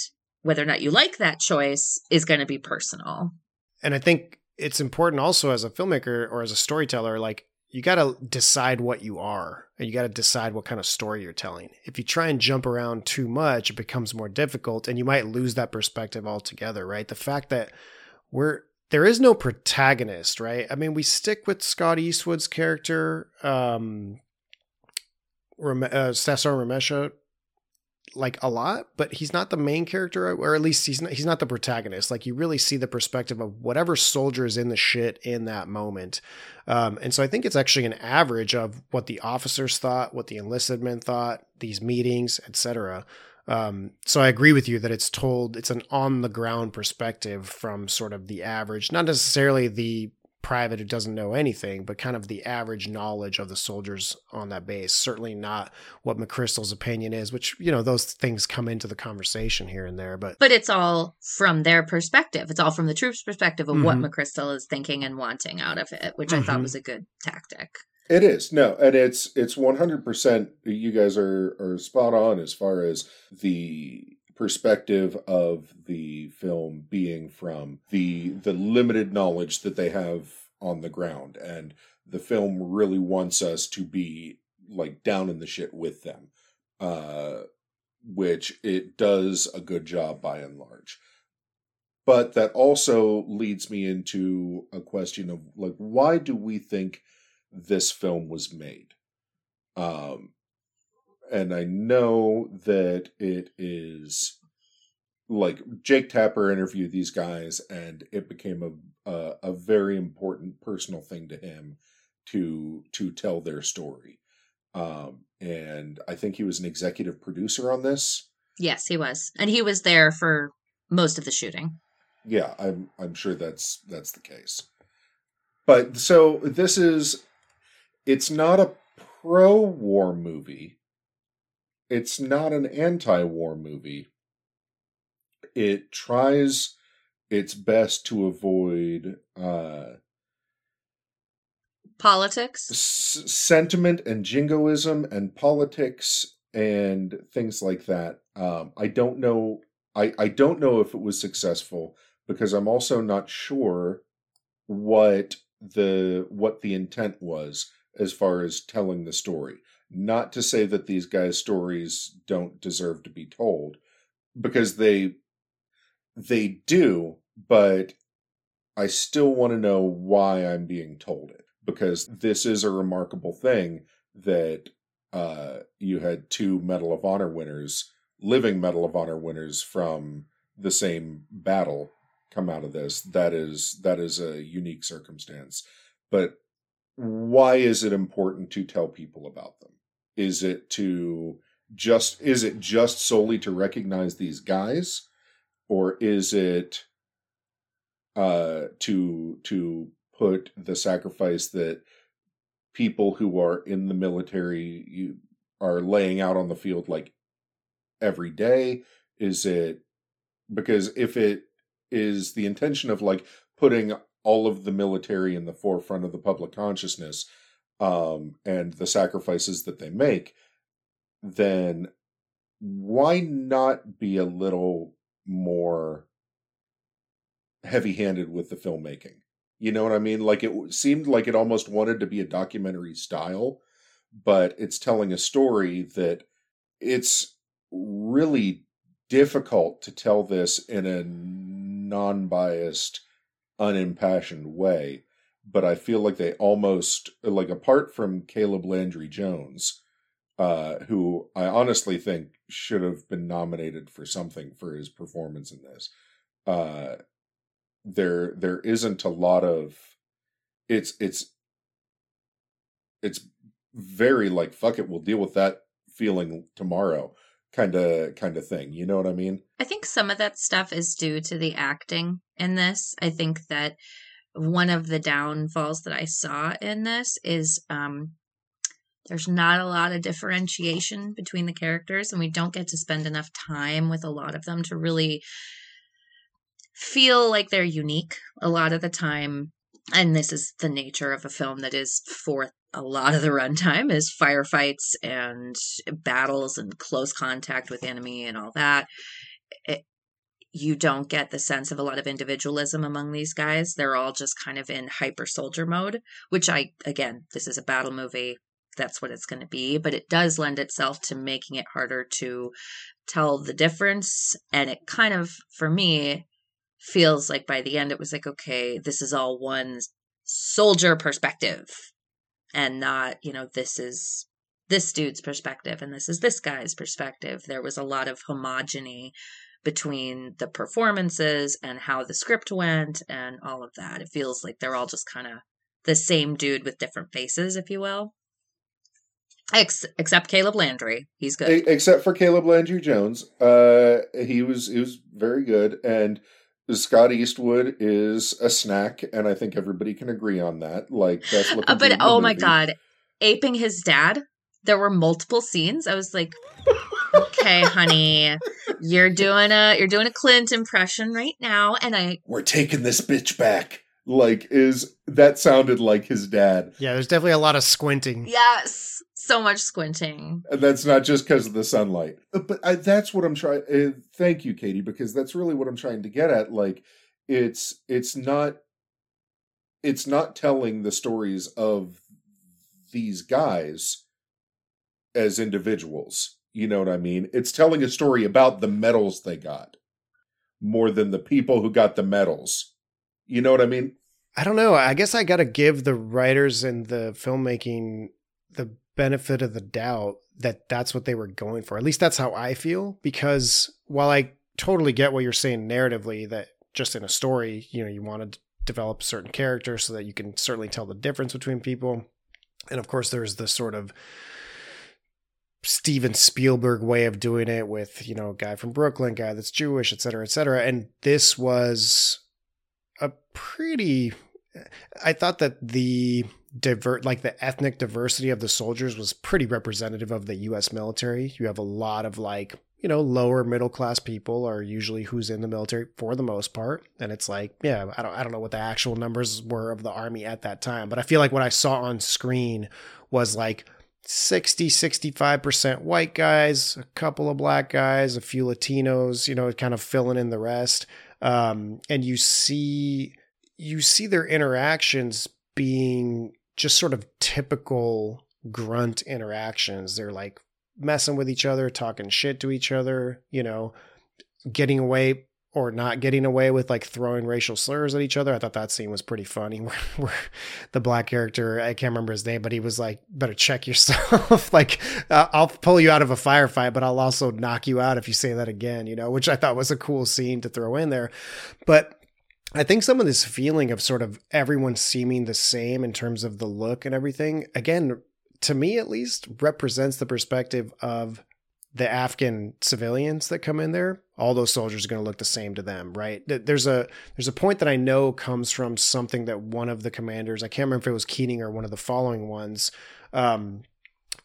whether or not you like that choice is going to be personal. And I think it's important also as a filmmaker or as a storyteller, like you got to decide what you are and you got to decide what kind of story you're telling. If you try and jump around too much, it becomes more difficult and you might lose that perspective altogether, right? The fact that we're there is no protagonist, right? I mean, we stick with Scott Eastwood's character, um, uh, Cesar Romesha, like a lot, but he's not the main character, or at least he's not, he's not the protagonist. Like you really see the perspective of whatever soldier is in the shit in that moment. Um, and so I think it's actually an average of what the officers thought, what the enlisted men thought, these meetings, etc. Um, so I agree with you that it's told, it's an on the ground perspective from sort of the average, not necessarily the private who doesn't know anything, but kind of the average knowledge of the soldiers on that base. Certainly not what McChrystal's opinion is, which, you know, those things come into the conversation here and there. But But it's all from their perspective. It's all from the troops' perspective of mm-hmm. what McChrystal is thinking and wanting out of it, which mm-hmm. I thought mm-hmm. was a good tactic. It is. No, and it's it's one hundred percent you guys are are spot on as far as the perspective of the film being from the the limited knowledge that they have on the ground. And the film really wants us to be like down in the shit with them uh which it does a good job by and large. But that also leads me into a question of like why do we think this film was made? Um and I know that it is like Jake Tapper interviewed these guys, and it became a, a a, very important personal thing to him to to tell their story. Um, and I think he was an executive producer on this. Yes, he was, and he was there for most of the shooting. Yeah, I'm I'm sure that's that's the case. But so this is, it's not a pro-war movie it's not an anti-war movie. It tries its best to avoid uh, politics, s- sentiment, and jingoism, and politics, and things like that. Um, I don't know. I I don't know if it was successful because I'm also not sure what the what the intent was as far as telling the story. Not to say that these guys' stories don't deserve to be told, because they they do, but I still want to know why I'm being told it because this is a remarkable thing that uh, you had two Medal of Honor winners, living Medal of Honor winners from the same battle come out of this. That is that is a unique circumstance. But why is it important to tell people about them? Is it to just is it just solely to recognize these guys? Or is it uh to to put the sacrifice that people who are in the military you are laying out on the field like every day? Is it because if it is the intention of like putting all of the military in the forefront of the public consciousness um, and the sacrifices that they make, then why not be a little more heavy handed with the filmmaking? You know what I mean? Like it seemed like it almost wanted to be a documentary style, but it's telling a story that it's really difficult to tell this in a non biased, unimpassioned way. But I feel like they almost, like, apart from Caleb Landry Jones, uh, who I honestly think should have been nominated for something for his performance in this. Uh, there, there isn't a lot of. It's it's it's very like fuck it. We'll deal with that feeling tomorrow kind of kind of thing. You know what I mean? I think some of that stuff is due to the acting in this. I think that one of the downfalls that I saw in this is um there's not a lot of differentiation between the characters and we don't get to spend enough time with a lot of them to really feel like they're unique a lot of the time and this is the nature of a film that is for a lot of the runtime is firefights and battles and close contact with enemy and all that. It, you don't get the sense of a lot of individualism among these guys. They're all just kind of in hyper soldier mode, which I, again, this is a battle movie. That's what it's going to be, but it does lend itself to making it harder to tell the difference. And it kind of, for me, feels like by the end it was like, okay, this is all one soldier perspective and not, you know, this is this dude's perspective and this is this guy's perspective. There was a lot of homogeny between the performances and how the script went and all of that. It feels like they're all just kind of the same dude with different faces, if you will. Ex- except Caleb Landry, he's good. Except for Caleb Landry Jones, uh, he was he was very good, and Scott Eastwood is a snack, and I think everybody can agree on that. Like that's what. Uh, but oh my god, aping his dad. There were multiple scenes. I was like, okay, honey, you're doing a you're doing a Clint impression right now, and I we're taking this bitch back. Like, is that sounded like his dad? Yeah, there's definitely a lot of squinting. Yes, so much squinting. And that's not just because of the sunlight. Uh, but I, that's what I'm trying. Uh, thank you, Katie, because that's really what I'm trying to get at. Like, it's it's not it's not telling the stories of these guys as individuals. You know what I mean? It's telling a story about the medals they got more than the people who got the medals. You know what I mean? I don't know. I guess I got to give the writers and the filmmaking the benefit of the doubt that that's what they were going for. At least that's how I feel. Because while I totally get what you're saying narratively, that just in a story, you know, you want to develop certain characters so that you can certainly tell the difference between people. And of course, there's the sort of Steven Spielberg way of doing it with, you know, guy from Brooklyn, guy that's Jewish, et cetera, et cetera. And this was a pretty, I thought that the divert like the ethnic diversity of the soldiers was pretty representative of the US military. You have a lot of like, you know, lower middle class people are usually who's in the military for the most part. And it's like, yeah, I don't I don't know what the actual numbers were of the army at that time, but I feel like what I saw on screen was like 60 65% white guys, a couple of black guys, a few Latinos, you know, kind of filling in the rest. Um, and you see you see their interactions being just sort of typical grunt interactions. They're like messing with each other, talking shit to each other, you know, getting away or not getting away with like throwing racial slurs at each other. I thought that scene was pretty funny where, where the black character, I can't remember his name, but he was like, better check yourself. like, uh, I'll pull you out of a firefight, but I'll also knock you out if you say that again, you know, which I thought was a cool scene to throw in there. But I think some of this feeling of sort of everyone seeming the same in terms of the look and everything, again, to me at least, represents the perspective of the Afghan civilians that come in there, all those soldiers are going to look the same to them, right? There's a there's a point that I know comes from something that one of the commanders, I can't remember if it was Keating or one of the following ones, um,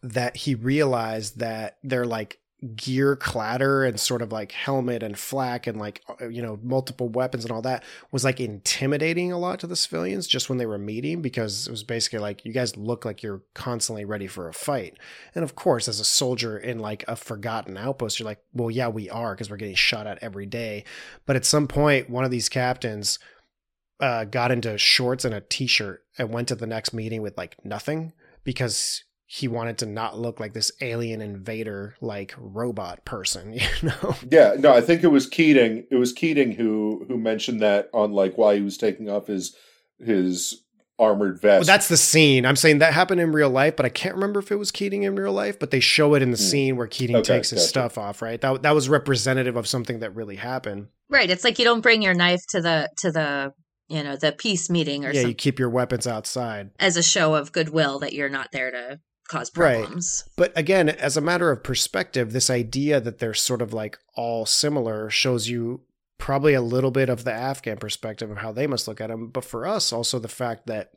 that he realized that they're like gear clatter and sort of like helmet and flak and like uh, you know multiple weapons and all that was like intimidating a lot to the civilians just when they were meeting because it was basically like you guys look like you're constantly ready for a fight. And of course as a soldier in like a forgotten outpost you're like well yeah we are because we're getting shot at every day. But at some point one of these captains uh, got into shorts and a t-shirt and went to the next meeting with like nothing because he wanted to not look like this alien invader like robot person you know yeah no i think it was keating it was keating who who mentioned that on like why he was taking off his his armored vest well, that's the scene i'm saying that happened in real life but i can't remember if it was keating in real life but they show it in the mm. scene where keating okay, takes his gotcha. stuff off right that, that was representative of something that really happened right it's like you don't bring your knife to the to the you know the peace meeting or yeah something. you keep your weapons outside as a show of goodwill that you're not there to cause problems. Right. But again, as a matter of perspective, this idea that they're sort of like all similar shows you probably a little bit of the Afghan perspective of how they must look at them. But for us, also the fact that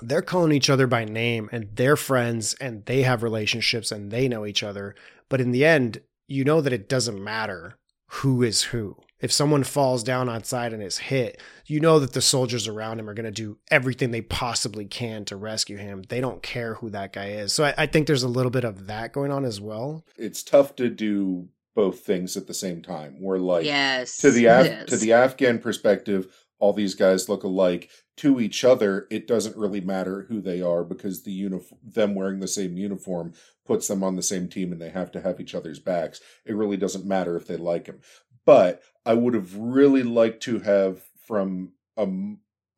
they're calling each other by name and they're friends and they have relationships and they know each other. But in the end, you know that it doesn't matter who is who if someone falls down outside and is hit, you know that the soldiers around him are going to do everything they possibly can to rescue him. They don't care who that guy is. So I, I, think there's a little bit of that going on as well. It's tough to do both things at the same time. We're like, yes, to the Af- to the Afghan perspective, all these guys look alike. To each other, it doesn't really matter who they are because the uniform, them wearing the same uniform, puts them on the same team, and they have to have each other's backs. It really doesn't matter if they like him. But I would have really liked to have, from a,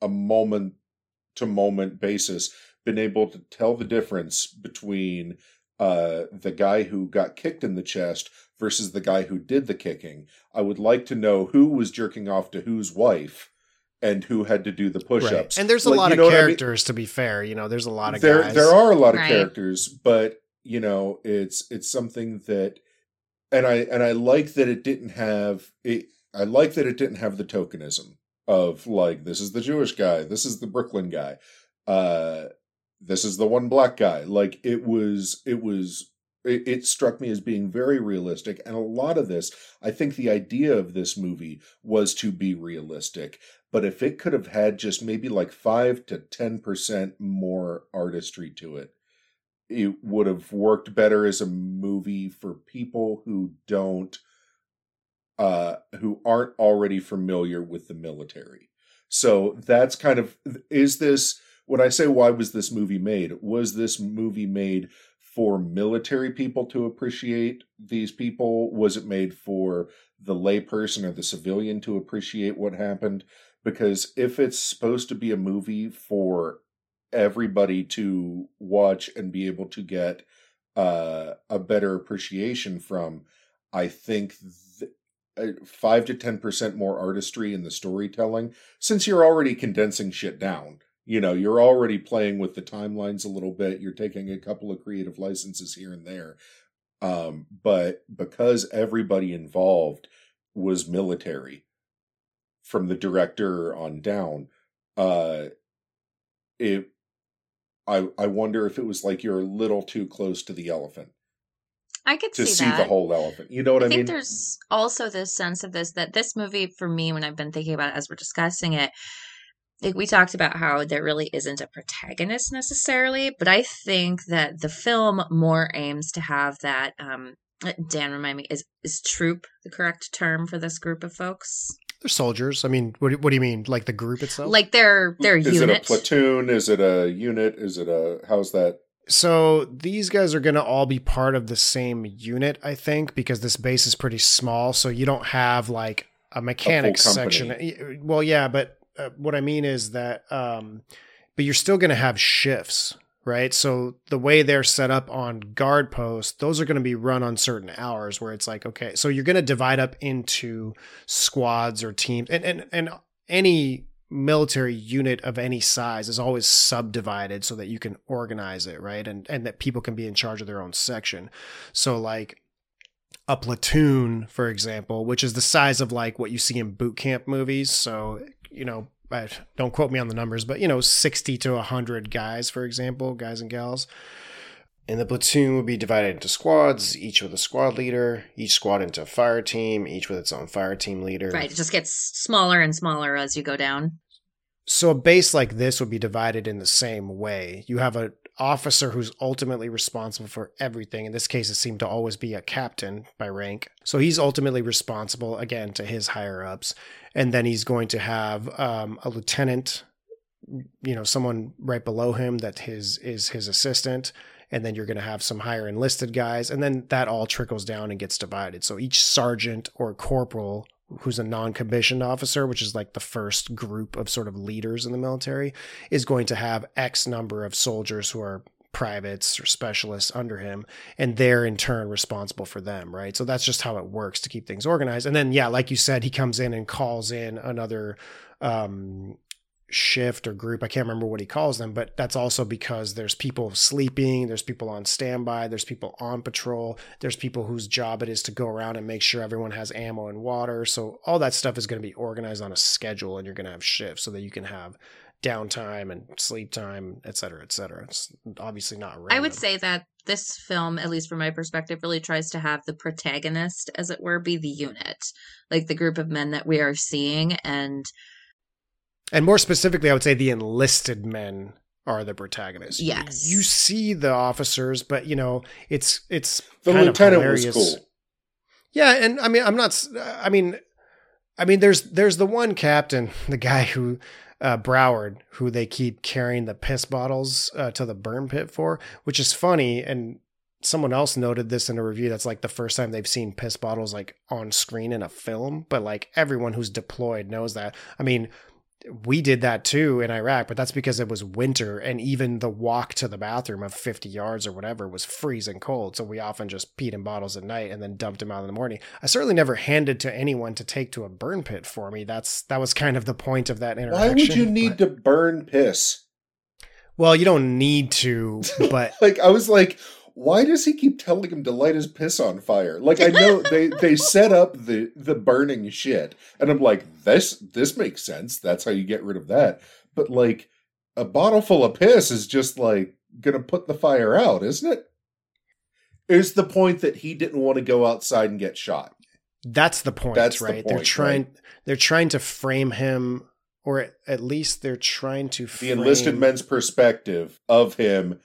a moment to moment basis, been able to tell the difference between uh, the guy who got kicked in the chest versus the guy who did the kicking. I would like to know who was jerking off to whose wife and who had to do the push-ups. Right. And there's a like, lot of characters I mean? to be fair, you know, there's a lot of there, guys. There are a lot of right. characters, but you know, it's it's something that and I and I like that it didn't have it I like that it didn't have the tokenism of like this is the Jewish guy, this is the Brooklyn guy, uh, this is the one black guy. Like it was, it was, it, it struck me as being very realistic, and a lot of this, I think, the idea of this movie was to be realistic. But if it could have had just maybe like five to ten percent more artistry to it, it would have worked better as a movie for people who don't uh, who aren't already familiar with the military. So that's kind of is this when I say why was this movie made? Was this movie made for military people to appreciate these people? Was it made for the layperson or the civilian to appreciate what happened? Because if it's supposed to be a movie for everybody to watch and be able to get uh, a better appreciation from, I think th- five to ten percent more artistry in the storytelling since you're already condensing shit down. You know you're already playing with the timelines a little bit you're taking a couple of creative licenses here and there. Um, but because everybody involved was military from the director on down uh it i i wonder if it was like you're a little too close to the elephant I could to see, see the whole elephant. You know what I, mean? I think mean? there's also this sense of this that this movie, for me, when I've been thinking about it as we're discussing it, like we talked about how there really isn't a protagonist necessarily, but I think that the film more aims to have that. Um, Dan, remind me, is is troop the correct term for this group of folks? They're soldiers. I mean, what, what do you mean? Like the group itself? Like their their is unit? Is it a platoon? Is it a unit? Is it a how's that? So these guys are going to all be part of the same unit, I think, because this base is pretty small. So you don't have like a mechanics full section. Well, yeah, but uh, what I mean is that, um, but you're still going to have shifts, right? So the way they're set up on guard posts, those are going to be run on certain hours where it's like, okay, so you're going to divide up into squads or teams, and and and any military unit of any size is always subdivided so that you can organize it, right? And and that people can be in charge of their own section. So like a platoon, for example, which is the size of like what you see in boot camp movies. So, you know, I, don't quote me on the numbers, but you know, 60 to 100 guys, for example, guys and gals. And the platoon would be divided into squads, each with a squad leader, each squad into a fire team, each with its own fire team leader. Right. It just gets smaller and smaller as you go down. So a base like this would be divided in the same way. You have a officer who's ultimately responsible for everything. In this case, it seemed to always be a captain by rank. So he's ultimately responsible again to his higher ups, and then he's going to have um, a lieutenant, you know, someone right below him that his is his assistant. And then you're going to have some higher enlisted guys, and then that all trickles down and gets divided. So each sergeant or corporal who's a non-commissioned officer, which is like the first group of sort of leaders in the military, is going to have X number of soldiers who are privates or specialists under him, and they're in turn responsible for them, right? So that's just how it works to keep things organized. And then, yeah, like you said, he comes in and calls in another um, shift or group. I can't remember what he calls them, but that's also because there's people sleeping, there's people on standby, there's people on patrol, there's people whose job it is to go around and make sure everyone has ammo and water. So all that stuff is going to be organized on a schedule and you're going to have shifts so that you can have downtime and sleep time, et cetera, et cetera. It's obviously not random. I would say that this film, at least from my perspective, really tries to have the protagonist, as it were, be the unit, like the group of men that we are seeing. And And more specifically, I would say the enlisted men are the protagonists. Yes. You see the officers, but you know, it's it's The kind of lieutenant was cool. Yeah, and I mean, I'm not. I mean, I mean, there's there's the one captain, the guy who uh, Broward, who they keep carrying the piss bottles uh, to the burn pit for, which is funny. And someone else noted this in a review. That's like the first time they've seen piss bottles like on screen in a film. But like everyone who's deployed knows that. I mean. We did that too in Iraq, but that's because it was winter and even the walk to the bathroom of 50 yards or whatever was freezing cold. So we often just peed in bottles at night and then dumped them out in the morning. I certainly never handed to anyone to take to a burn pit for me. That's that was kind of the point of that interaction. Why would you need but- to burn piss? Well, you don't need to, but Like I was like, why does he keep telling him to light his piss on fire? Like I know they they set up the the burning shit, and I'm like, this this makes sense. That's how you get rid of that. But like a bottle full of piss is just like gonna put the fire out, isn't it? Is the point that he didn't want to go outside and get shot? that's the point, That's the right? they're trying right? they're trying to frame him or at least they're trying to The frame enlisted men's perspective of him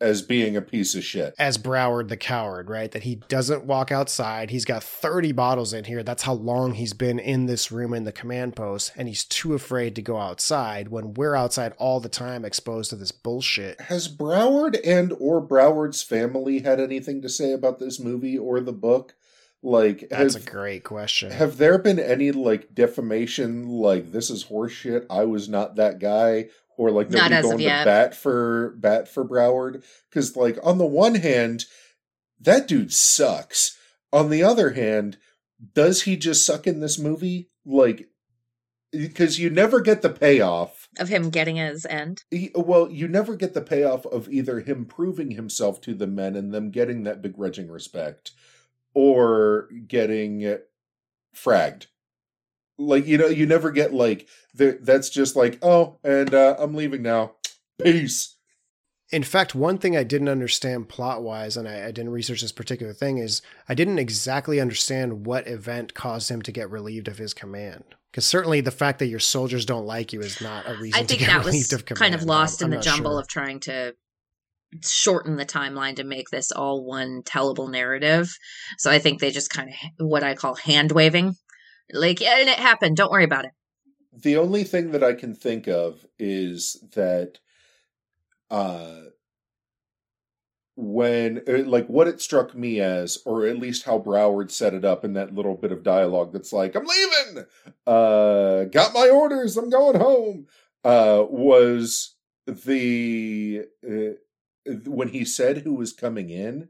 as being a piece of shit. as Broward the coward, right? That he doesn't walk outside. He's got 30 bottles in here. That's how long he's been in this room in the command post. And he's too afraid to go outside when we're outside all the time exposed to this bullshit. Has Broward and or Broward's family had anything to say about this movie or the book? Like, That's have, a great question. have there been any like defamation? Like, this is horseshit. I was not that guy, or like Not nobody of going to yet. bat for bat for Broward? Because like on the one hand, that dude sucks. On the other hand, does he just suck in this movie? Like, because you never get the payoff of him getting his end. he, well, you never get the payoff of either him proving himself to the men and them getting that begrudging respect, or getting fragged. Like you know, you never get like the, that's just like oh, and uh, I'm leaving now. Peace. In fact, one thing I didn't understand plot wise, and I, I didn't research this particular thing, is I didn't exactly understand what event caused him to get relieved of his command. Because certainly the fact that your soldiers don't like you is not a reason I to think get that was of command. kind of lost I'm- in I'm the jumble sure. of trying to shorten the timeline to make this all one tellable narrative. So I think they just kind of what I call hand waving. Like, and it happened. Don't worry about it. The only thing that I can think of is that uh when uh, like what it struck me as or at least how broward set it up in that little bit of dialogue that's like i'm leaving uh got my orders i'm going home uh was the uh, when he said who was coming in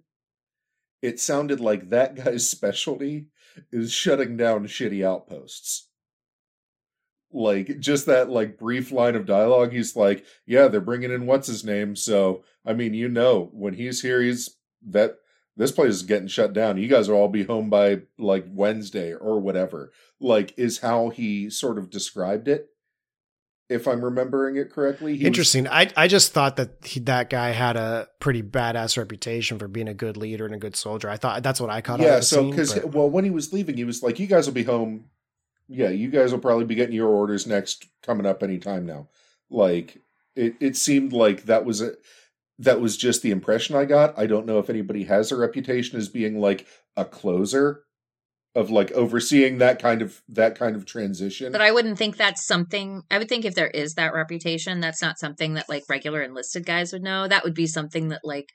it sounded like that guy's specialty is shutting down shitty outposts. Like just that like brief line of dialogue he's like yeah they're bringing in what's his name so i mean you know when he's here he's that this place is getting shut down. You guys will all be home by like wednesday or whatever. Like is how he sort of described it if i'm remembering it correctly he interesting was, i i just thought that he, that guy had a pretty badass reputation for being a good leader and a good soldier i thought that's what i caught yeah so because well when he was leaving he was like you guys will be home yeah, you guys will probably be getting your orders next coming up anytime now. Like it, it seemed like that was a that was just the impression I got. I don't know if anybody has a reputation as being like a closer of like overseeing that kind of that kind of transition. But I wouldn't think that's something I would think if there is that reputation, that's not something that like regular enlisted guys would know. That would be something that like,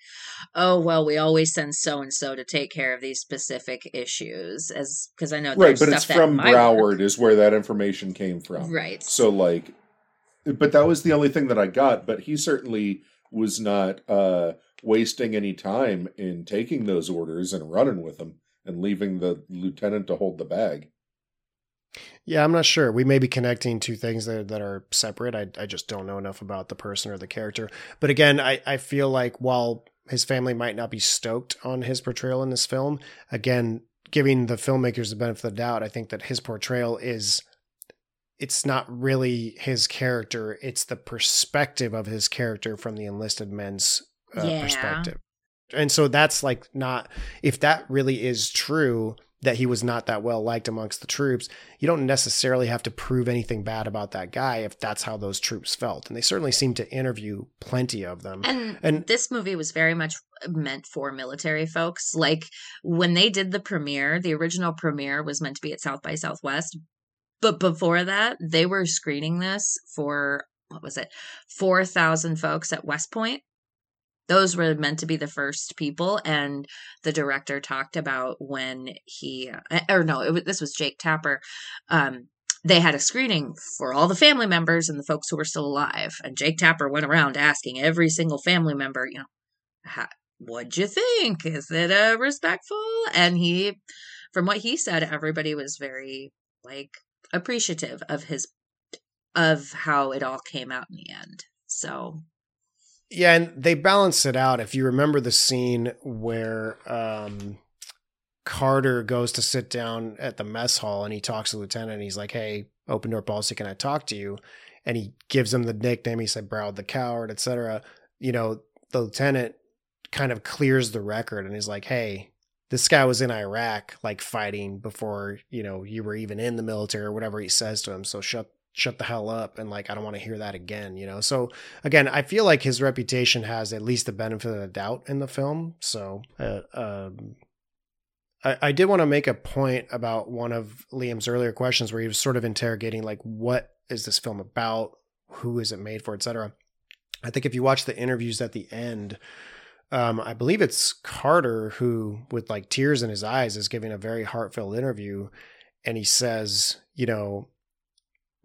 oh well, we always send so and so to take care of these specific issues as because I know right, but it's from Broward work. is where that information came from. Right. So like, but that was the only thing that I got. But he certainly was not uh wasting any time in taking those orders and running with them and leaving the lieutenant to hold the bag. Yeah, I'm not sure. We may be connecting two things that, that are separate. I, I just don't know enough about the person or the character. But again, I, I feel like while his family might not be stoked on his portrayal in this film, again, giving the filmmakers the benefit of the doubt, I think that his portrayal is it's not really his character, it's the perspective of his character from the enlisted men's uh, yeah. perspective. And so that's like not if that really is true that he was not that well liked amongst the troops, you don't necessarily have to prove anything bad about that guy if that's how those troops felt. And they certainly seem to interview plenty of them. And, and this movie was very much meant for military folks. Like when they did the premiere, the original premiere was meant to be at South by Southwest. But before that, they were screening this for what was it? 4,000 folks at West Point those were meant to be the first people and the director talked about when he or no it, this was jake tapper um, they had a screening for all the family members and the folks who were still alive and jake tapper went around asking every single family member you know what'd you think? Is it uh, respectful? And he from what he said everybody was very like appreciative of his of how it all came out in the end. So yeah, and they balance it out. If you remember the scene where um, Carter goes to sit down at the mess hall and he talks to the lieutenant and he's like, Hey, open door policy, can I talk to you? And he gives him the nickname. He said, Broward the coward, etc. You know, the lieutenant kind of clears the record and he's like, Hey, this guy was in Iraq, like fighting before, you know, you were even in the military or whatever he says to him. So shut shut the hell up and like I don't want to hear that again, you know. So again, I feel like his reputation has at least the benefit of the doubt in the film. So uh, um, I, I did want to make a point about one of Liam's earlier questions where he was sort of interrogating like what is this film about, who is it made for, etc. I think if you watch the interviews at the end. Um, I believe it's Carter who, with like tears in his eyes, is giving a very heartfelt interview, and he says, you know,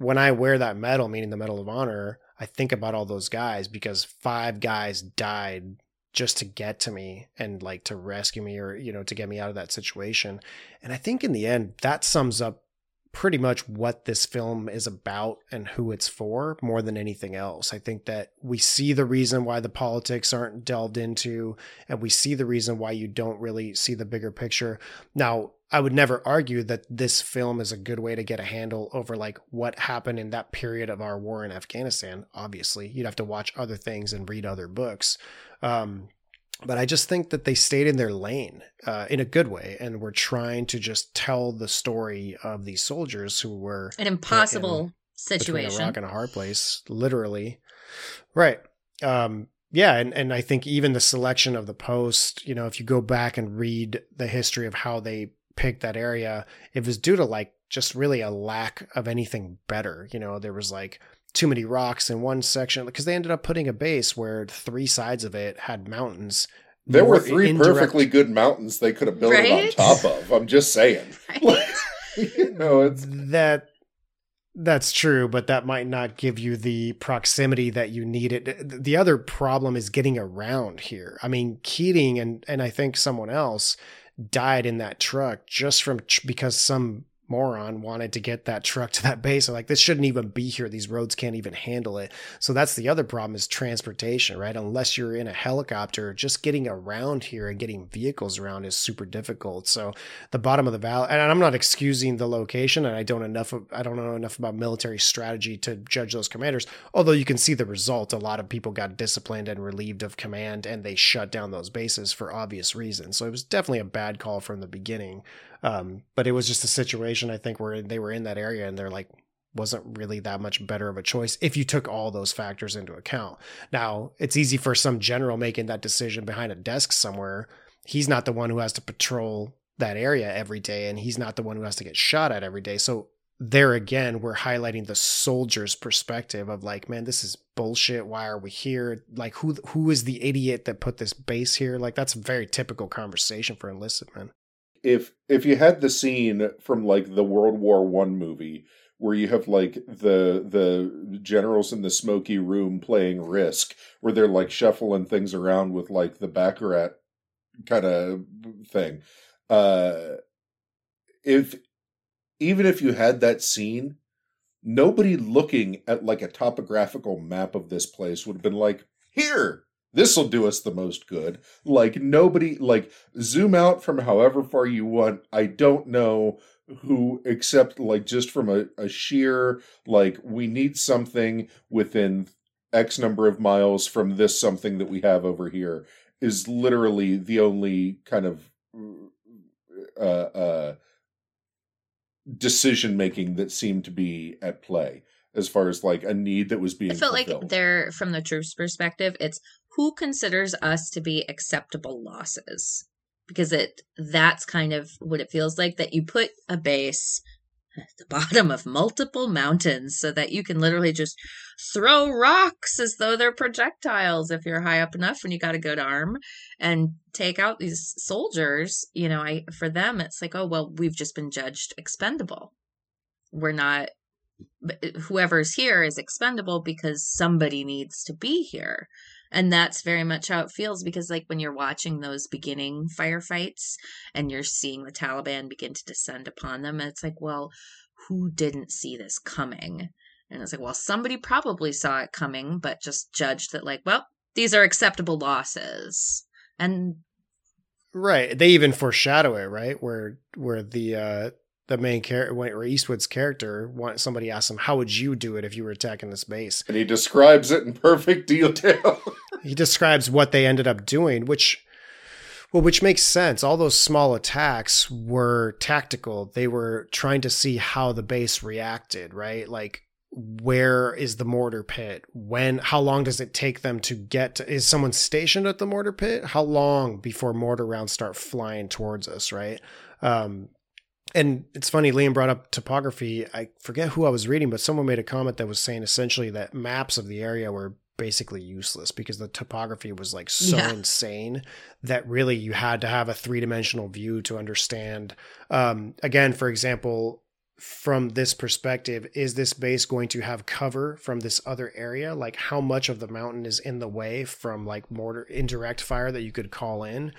when I wear that medal, meaning the Medal of Honor, I think about all those guys because five guys died just to get to me and like to rescue me or, you know, to get me out of that situation. And I think in the end, that sums up pretty much what this film is about and who it's for more than anything else. I think that we see the reason why the politics aren't delved into and we see the reason why you don't really see the bigger picture. Now, I would never argue that this film is a good way to get a handle over like what happened in that period of our war in Afghanistan. Obviously, you'd have to watch other things and read other books. Um, but I just think that they stayed in their lane uh, in a good way, and were trying to just tell the story of these soldiers who were an impossible situation, a rock and a hard place, literally. Right. Um, yeah, and, and I think even the selection of the post, you know, if you go back and read the history of how they picked that area, it was due to like just really a lack of anything better. You know, there was like too many rocks in one section because they ended up putting a base where three sides of it had mountains There were three indirect- perfectly good mountains they could have built it Right? on top of. I'm just saying. Right? you know, it's that that's true but that might not give you the proximity that you needed the other problem is getting around here i mean keating and and i think someone else died in that truck just from because some moron wanted to get that truck to that base. Like this shouldn't even be here. These roads can't even handle it. So that's the other problem is transportation, right? Unless you're in a helicopter, just getting around here and getting vehicles around is super difficult. So the bottom of the valley, and I'm not excusing the location, and I don't enough. I don't know enough about military strategy to judge those commanders. Although you can see the result, a lot of people got disciplined and relieved of command, and they shut down those bases for obvious reasons. So it was definitely a bad call from the beginning. Um, but it was just a situation I think where they were in that area and they're like wasn't really that much better of a choice if you took all those factors into account. Now, it's easy for some general making that decision behind a desk somewhere. He's not the one who has to patrol that area every day and he's not the one who has to get shot at every day. So there again, we're highlighting the soldier's perspective of like, man, this is bullshit. Why are we here? Like who who is the idiot that put this base here? Like that's a very typical conversation for enlisted men if if you had the scene from like the World War One movie where you have like the the generals in the smoky room playing Risk, where they're like shuffling things around with like the baccarat kind of thing. Uh, if even if you had that scene, nobody looking at like a topographical map of this place would have been like, here, this'll do us the most good. Like nobody like zoom out from however far you want. I don't know who except like just from a, a sheer like we need something within X number of miles from this something that we have over here is literally the only kind of uh uh decision making that seemed to be at play as far as like a need that was being I felt fulfilled. like they're from the troops' perspective, it's who considers us to be acceptable losses. Because it that's kind of what it feels like that you put a base at the bottom of multiple mountains so that you can literally just throw rocks as though they're projectiles if you're high up enough and you got a good arm and take out these soldiers you know i for them it's like oh well we've just been judged expendable we're not whoever's here is expendable because somebody needs to be here and that's very much how it feels because like when you're watching those beginning firefights and you're seeing the taliban begin to descend upon them it's like well who didn't see this coming and it's like well somebody probably saw it coming but just judged that like well these are acceptable losses and Right. They even foreshadow it, right? Where where the uh the main character or Eastwood's character somebody asks him, How would you do it if you were attacking this base? and he describes it in perfect detail. He describes what they ended up doing, which well, which makes sense. All those small attacks were tactical. They were trying to see how the base reacted, right? Like where is the mortar pit? When how long does it take them to get to, is someone stationed at the mortar pit? How long before mortar rounds start flying towards us, right? Um and it's funny, Liam brought up topography. I forget who I was reading, but someone made a comment that was saying essentially that maps of the area were basically useless because the topography was like so Yeah. insane that really you had to have a three dimensional view to understand. Um, again, for example, from this perspective, is this base going to have cover from this other area? Like how much of the mountain is in the way from like mortar indirect fire that you could call in?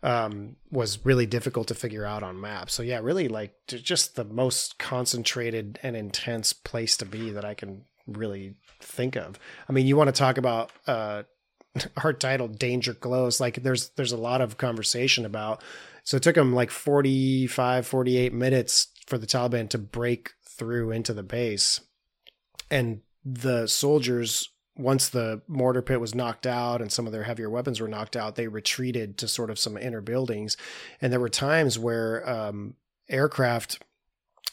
Um, was really difficult to figure out on maps. So yeah, really like just the most concentrated and intense place to be that I can really think of. I mean, you want to talk about uh, our title "Danger Close"? Like, there's there's a lot of conversation about. So it took them like 45, 48 minutes for the Taliban to break through into the base, and the soldiers once the mortar pit was knocked out and some of their heavier weapons were knocked out, they retreated to sort of some inner buildings. And there were times where um, aircraft,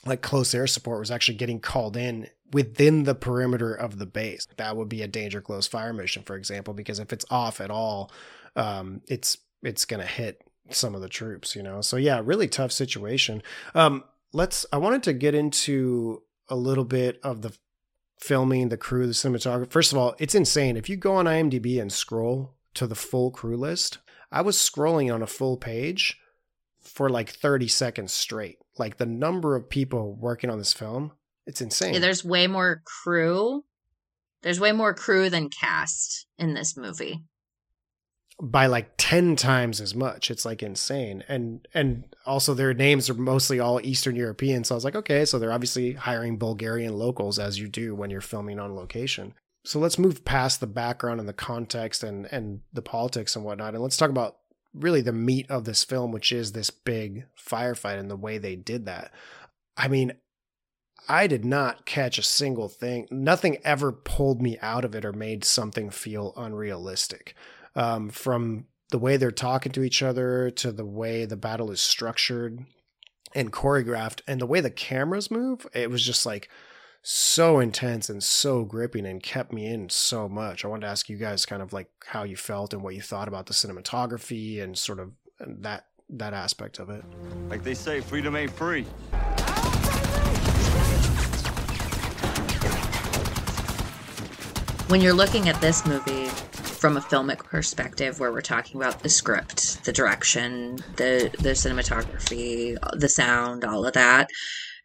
like close air support, was actually getting called in within the perimeter of the base. That would be a danger close fire mission, for example, because if it's off at all, um, it's it's going to hit some of the troops, you know. So yeah, really tough situation. Um, let's. I wanted to get into a little bit of the filming, the crew, the cinematographer. First of all, it's insane. If you go on IMDb and scroll to the full crew list, I was scrolling on a full page for like 30 seconds straight. Like the number of people working on this film, it's insane. Yeah, there's way more crew. There's way more crew than cast in this movie. By like 10 times as much. It's like insane. And and also their names are mostly all Eastern European. So I was like, okay, so they're obviously hiring Bulgarian locals as you do when you're filming on location. So let's move past the background and the context and and the politics and whatnot. And let's talk about really the meat of this film, which is this big firefight and the way they did that. I mean, I did not catch a single thing. Nothing ever pulled me out of it or made something feel unrealistic um, from the way they're talking to each other to the way the battle is structured and choreographed and the way the cameras move it was just like so intense and so gripping and kept me in so much i wanted to ask you guys kind of like how you felt and what you thought about the cinematography and sort of that that aspect of it Like they say, freedom ain't free. when you're looking at this movie from a filmic perspective where we're talking about the script the direction the the cinematography the sound all of that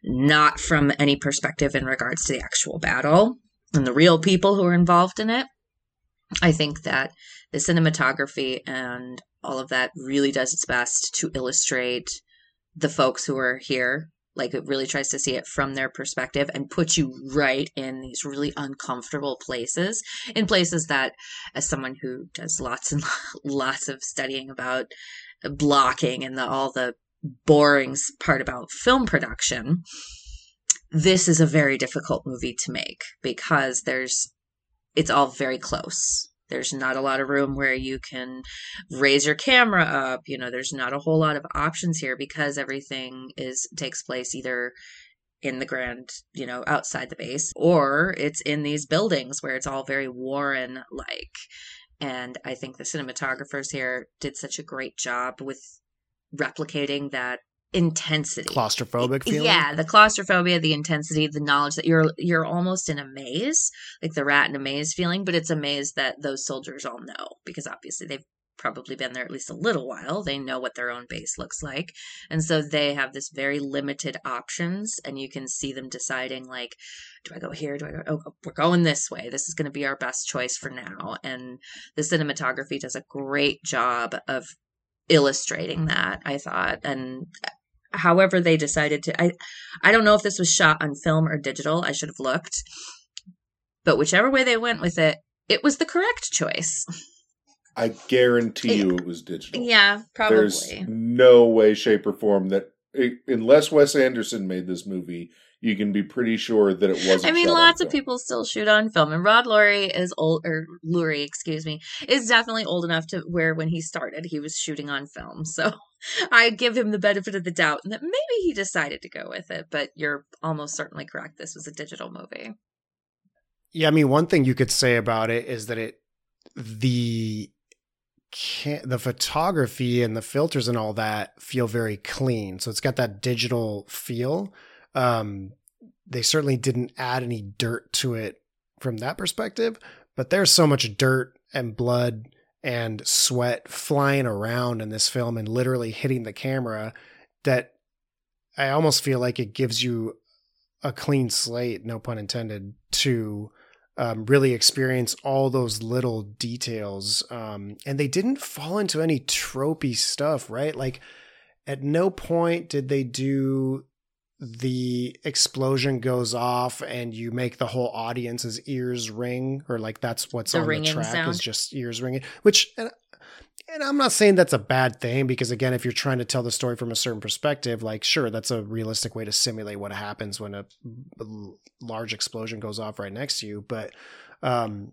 not from any perspective in regards to the actual battle and the real people who are involved in it. I think that the cinematography and all of that really does its best to illustrate the folks who are here like it really tries to see it from their perspective and puts you right in these really uncomfortable places in places that as someone who does lots and lots of studying about blocking and the, all the boring part about film production this is a very difficult movie to make because there's it's all very close there's not a lot of room where you can raise your camera up you know there's not a whole lot of options here because everything is takes place either in the grand you know outside the base or it's in these buildings where it's all very warren like and i think the cinematographers here did such a great job with replicating that intensity claustrophobic feeling yeah, the claustrophobia, the intensity, the knowledge that you're you're almost in a maze, like the rat in a maze feeling, but it's a maze that those soldiers all know because obviously they've probably been there at least a little while. They know what their own base looks like. And so they have this very limited options and you can see them deciding like do I go here? Do I go oh, oh we're going this way. This is going to be our best choice for now. And the cinematography does a great job of illustrating that, I thought. And however they decided to I I don't know if this was shot on film or digital. I should have looked. But whichever way they went with it, it was the correct choice. I guarantee you it was digital. Yeah, probably. There's no way, shape, or form that, it, unless Wes Anderson made this movie, you can be pretty sure that it wasn't. I mean, shot on lots of film. people still shoot on film, and Rod Lurie is old, or Lurie, excuse me, is definitely old enough to where when he started, he was shooting on film. So I give him the benefit of the doubt and that maybe he decided to go with it. But you're almost certainly correct. This was a digital movie. Yeah, I mean, one thing you could say about it is that it the can the photography and the filters and all that feel very clean. So it's got that digital feel. Um, they certainly didn't add any dirt to it from that perspective, but there's so much dirt and blood and sweat flying around in this film and literally hitting the camera that I almost feel like it gives you a clean slate, no pun intended, to um, really experience all those little details. Um, and they didn't fall into any tropey stuff, right? Like, at no point did they do the explosion goes off and you make the whole audience's ears ring, or like that's what's The on the track sound. is just ears ringing, which. And, and I'm not saying that's a bad thing because again, if you're trying to tell the story from a certain perspective, like sure, that's a realistic way to simulate what happens when a large explosion goes off right next to you. But um,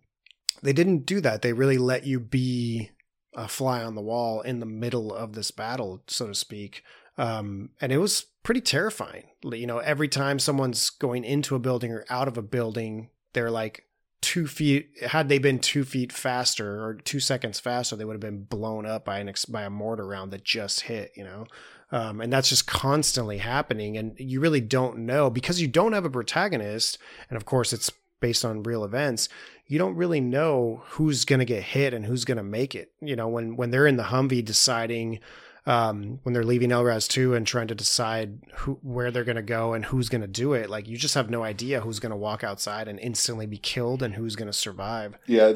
they didn't do that. They really let you be a fly on the wall in the middle of this battle, so to speak. Um, and it was pretty terrifying. You know, every time someone's going into a building or out of a building, they're like two feet had they been two feet faster or two seconds faster they would have been blown up by an by a mortar round that just hit you know um, and that's just constantly happening and you really don't know because you don't have a protagonist and of course it's based on real events, you don't really know who's going to get hit and who's going to make it. You know, when when they're in the Humvee deciding um, when they're leaving LRAS 2 and trying to decide who where they're going to go and who's going to do it, like you just have no idea who's going to walk outside and instantly be killed and who's going to survive. Yeah,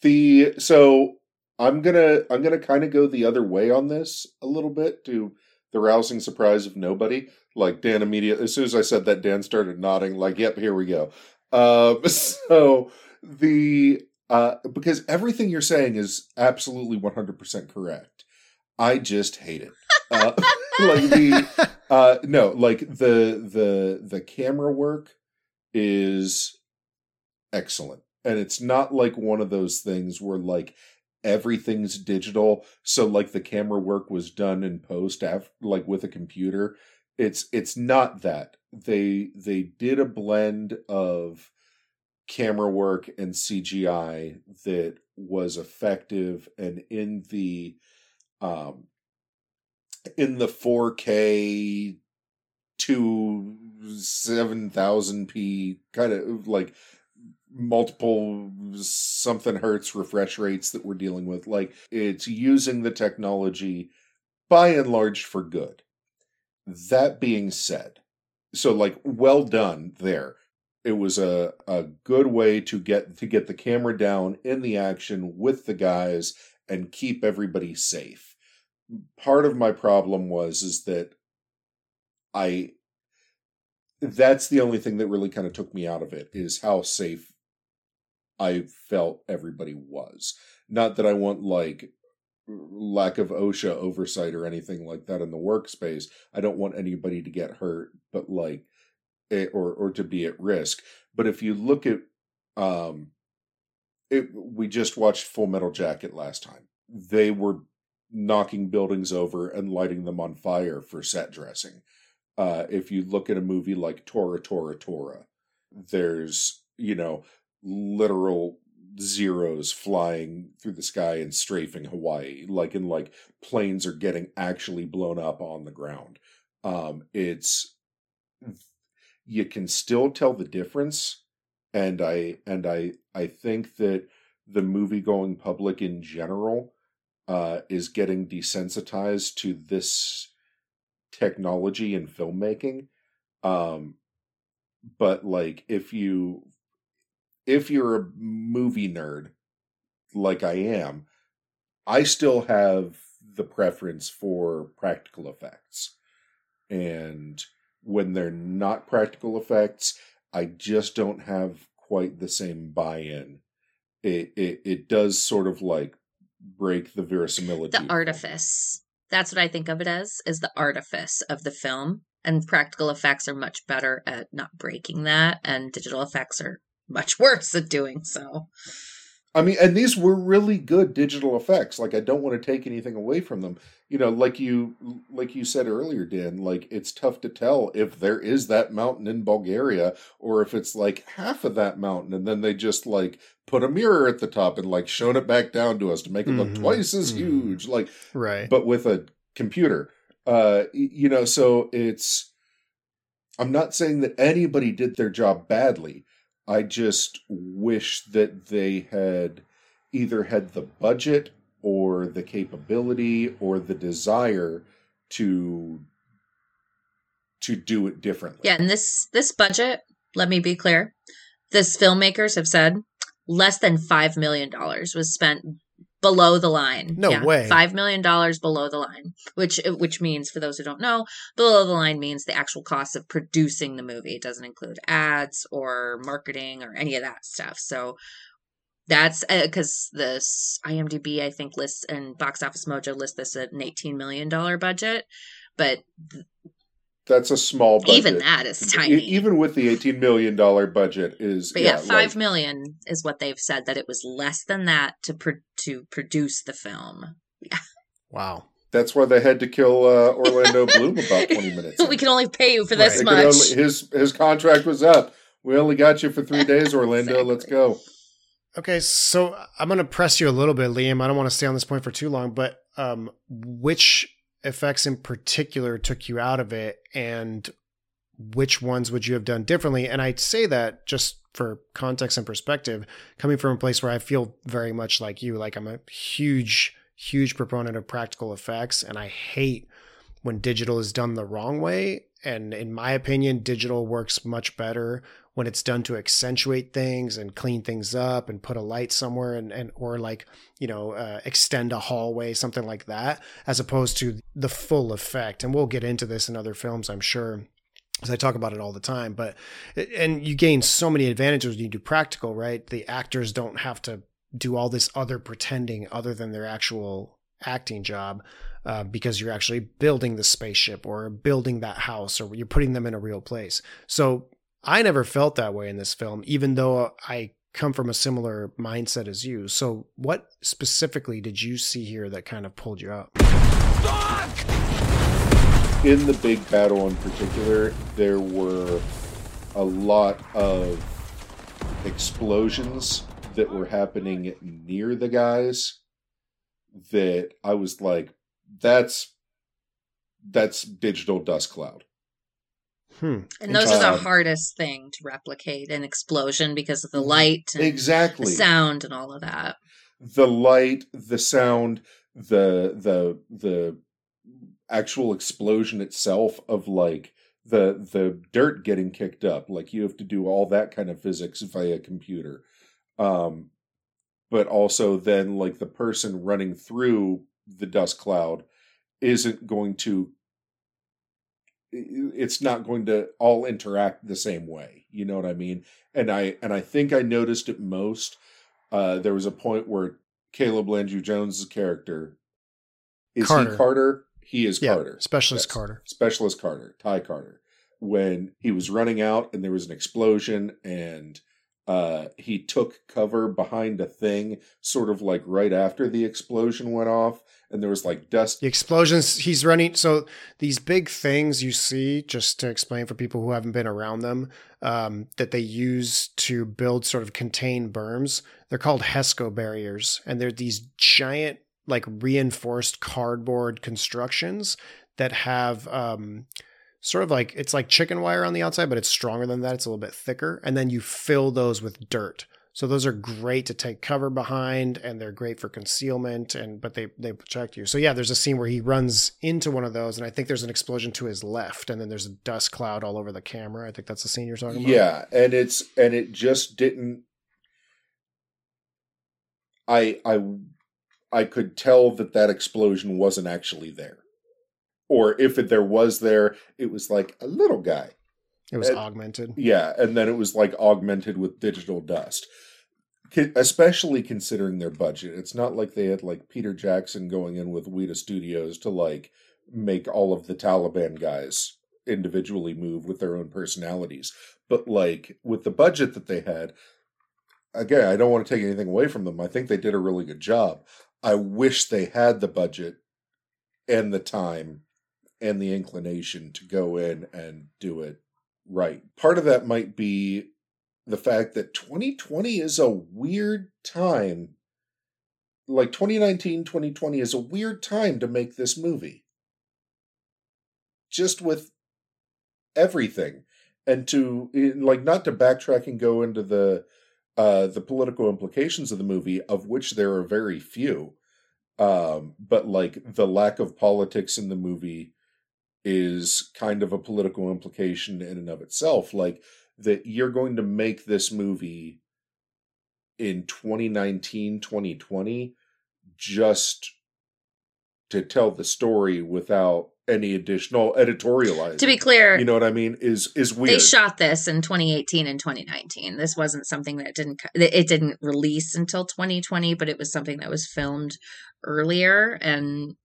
the so I'm gonna I'm gonna kind of go the other way on this a little bit to the rousing surprise of nobody. Like Dan immediately, as soon as I said that, Dan started nodding. Like, "Yep, here we go." Um, so the uh, because everything you're saying is absolutely 100% correct. I just hate it. Uh, like the uh, no, like the the the camera work is excellent, and it's not like one of those things where like everything's digital. So like the camera work was done in post after, like with a computer. It's it's not that. They they did a blend of camera work and CGI that was effective. And in the um in the 4K to 7000p kind of like multiple something hertz refresh rates that we're dealing with like it's using the technology by and large for good. That being said so like well done there. It was a, a good way to get to get the camera down in the action with the guys and keep everybody safe part of my problem was is that i that's the only thing that really kind of took me out of it is how safe i felt everybody was not that i want like lack of osha oversight or anything like that in the workspace i don't want anybody to get hurt but like or or to be at risk. But if you look at um it we just watched Full Metal Jacket last time. They were knocking buildings over and lighting them on fire for set dressing. Uh if you look at a movie like Tora Tora Tora, there's, you know, literal zeros flying through the sky and strafing Hawaii, like in like planes are getting actually blown up on the ground. Um, it's you can still tell the difference and i and i i think that the movie going public in general uh is getting desensitized to this technology in filmmaking um but like if you if you're a movie nerd like i am i still have the preference for practical effects and when they're not practical effects, I just don't have quite the same buy-in. It it it does sort of like break the verisimilitude. The artifice. That's what I think of it as, is the artifice of the film. And practical effects are much better at not breaking that, and digital effects are much worse at doing so. I mean, and these were really good digital effects. Like I don't want to take anything away from them. You know, like you like you said earlier, Dan, like it's tough to tell if there is that mountain in Bulgaria or if it's like half of that mountain and then they just like put a mirror at the top and like shown it back down to us to make it look mm-hmm. twice as mm-hmm. huge. Like right. But with a computer. Uh you know, so it's I'm not saying that anybody did their job badly I just wish that they had either had the budget or the capability or the desire to to do it differently. Yeah, and this this budget, let me be clear. This filmmakers have said less than 5 million dollars was spent below the line. No yeah, way. Five million dollars below the line, which which means for those who don't know, below the line means the actual cost of producing the movie. It doesn't include ads or marketing or any of that stuff. So that's because uh, this IMDb I think lists and Box Office Mojo lists this at an eighteen million dollar budget, but th- that's a small budget. Even that is tiny. Even with the eighteen million dollar budget is But yeah, yeah five like, million is what they've said that it was less than that to pro- to produce the film. Yeah. Wow. That's why they had to kill uh, Orlando Bloom about twenty minutes. we can only pay you for this right. much. Only, his his contract was up. We only got you for three days, Orlando. exactly. Let's go. Okay, so I'm going to press you a little bit, Liam. I don't want to stay on this point for too long, but um, which effects in particular took you out of it and which ones would you have done differently? And I say that just for context and perspective, coming from a place where I feel very much like you, like I'm a huge, huge proponent of practical effects, and I hate when digital is done the wrong way. And in my opinion, digital works much better when it's done to accentuate things and clean things up and put a light somewhere and, and or like you know uh, extend a hallway something like that as opposed to the full effect and we'll get into this in other films i'm sure because I talk about it all the time. But and you gain so many advantages when you do practical, right? The actors don't have to do all this other pretending other than their actual acting job uh, because you're actually building the spaceship or building that house or you're putting them in a real place. So I never felt that way in this film, even though I come from a similar mindset as you. So what specifically did you see here that kind of pulled you up? in the big battle in particular, there were a lot of explosions that were happening near the guys that I was like, that's that's digital dust cloud. Hmm. And those are the hardest thing to replicate an explosion because of the light and exactly the sound and all of that. The light, the sound, the the the actual explosion itself of like the the dirt getting kicked up like you have to do all that kind of physics via computer um but also then like the person running through the dust cloud isn't going to it's not going to all interact the same way you know what i mean and i and i think i noticed it most uh there was a point where caleb landry jones's character is Carter. he carter he is Yeah, Carter. Specialist Yes. Carter. Specialist Carter, Ty Carter. When he was running out and there was an explosion and uh he took cover behind a thing sort of like right after the explosion went off and there was like dust The explosions he's running. So these big things you see, just to explain for people who haven't been around them, um, that they use to build sort of contained berms. They're called HESCO barriers, and they're these giant, like reinforced cardboard constructions that have. Um, Sort of like it's like chicken wire on the outside, but it's stronger than that. It's a little bit thicker. And then you fill those with dirt. So those are great to take cover behind and they're great for concealment and but they they protect you. So yeah, there's a scene where he runs into one of those and I think there's an explosion to his left and then there's a dust cloud all over the camera. I think that's the scene you're talking about. Yeah, and it's and it just didn't I I I could tell that that explosion wasn't actually there. Or if it, there was there, it was like a little guy. It was Uh, augmented. Yeah, and then it was like augmented with digital dust. Especially considering their budget. It's not like they had like Peter Jackson going in with Weta Studios to like make all of the Taliban guys individually move with their own personalities. But like with the budget that they had, again, I don't want to take anything away from them. I think they did a really good job. I wish they had the budget and the time and the inclination to go in and do it right. Part of that might be the fact that 2020 is a weird time. Like 2019, 2020 is a weird time to make this movie. Just with everything. And to like not to backtrack and go into the uh the political implications of the movie, of which there are very few. Um, but like the lack of politics in the movie is kind of a political implication in and of itself. Like that you're going to make this movie in 2019, 2020 just to tell the story without any additional editorializing. To be clear, you know what I mean? Is is weird. they shot this in 2018 and 2019. This wasn't something that didn't it didn't release until 2020, but it was something that was filmed earlier and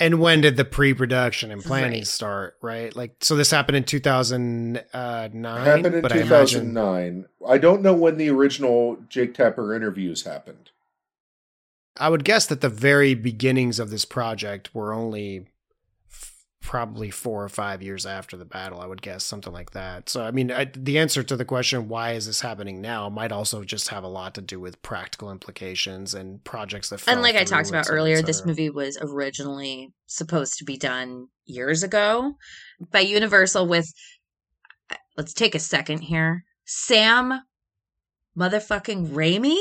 And when did the pre-production and planning Right. start? Right, like so. This happened in 2009. happened in but I imagine 2009. I don't know when the original Jake Tapper interviews happened. I would guess that the very beginnings of this project were only f- probably four or five years after the battle. I would guess something like that. So, I mean, I, the answer to the question "Why is this happening now?" might also just have a lot to do with practical implications and projects that. and like I talked about earlier, this movie was originally supposed to be done years ago by Universal with let's take a second here. Sam motherfucking Raimi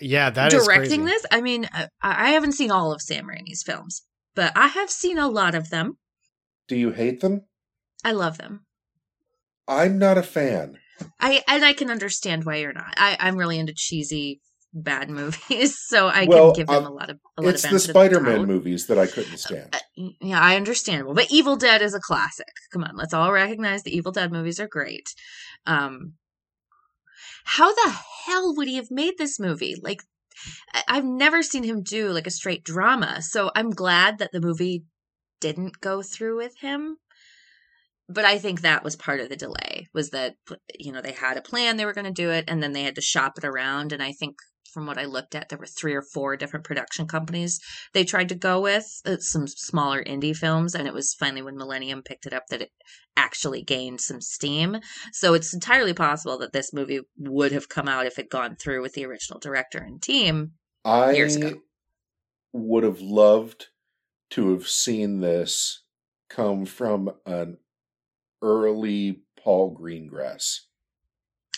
Yeah, that is directing this. I mean, uh, I I haven't seen all of Sam Raimi's films, but I have seen a lot of them. Do you hate them? I love them. I'm not a fan. I and I can understand why you're not. I I'm really into cheesy bad movies, so I Well, can give them um, a lot of a lot It's of the Spider-Man doubt. movies that I couldn't stand. Uh, yeah, I understandable. But Evil Dead is a classic. Come on, let's all recognize the Evil Dead movies are great. Um how the hell would he have made this movie? Like I've never seen him do like a straight drama. So I'm glad that the movie didn't go through with him. But I think that was part of the delay was that you know they had a plan they were going to do it and then they had to shop it around and I think from what I looked at there were three or four different production companies they tried to go with uh, some smaller indie films and it was finally when Millennium picked it up that it actually gained some steam. So it's entirely possible that this movie would have come out if it gone through with the original director and team. years I ago. would have loved to have seen this come from an early Paul Greengrass.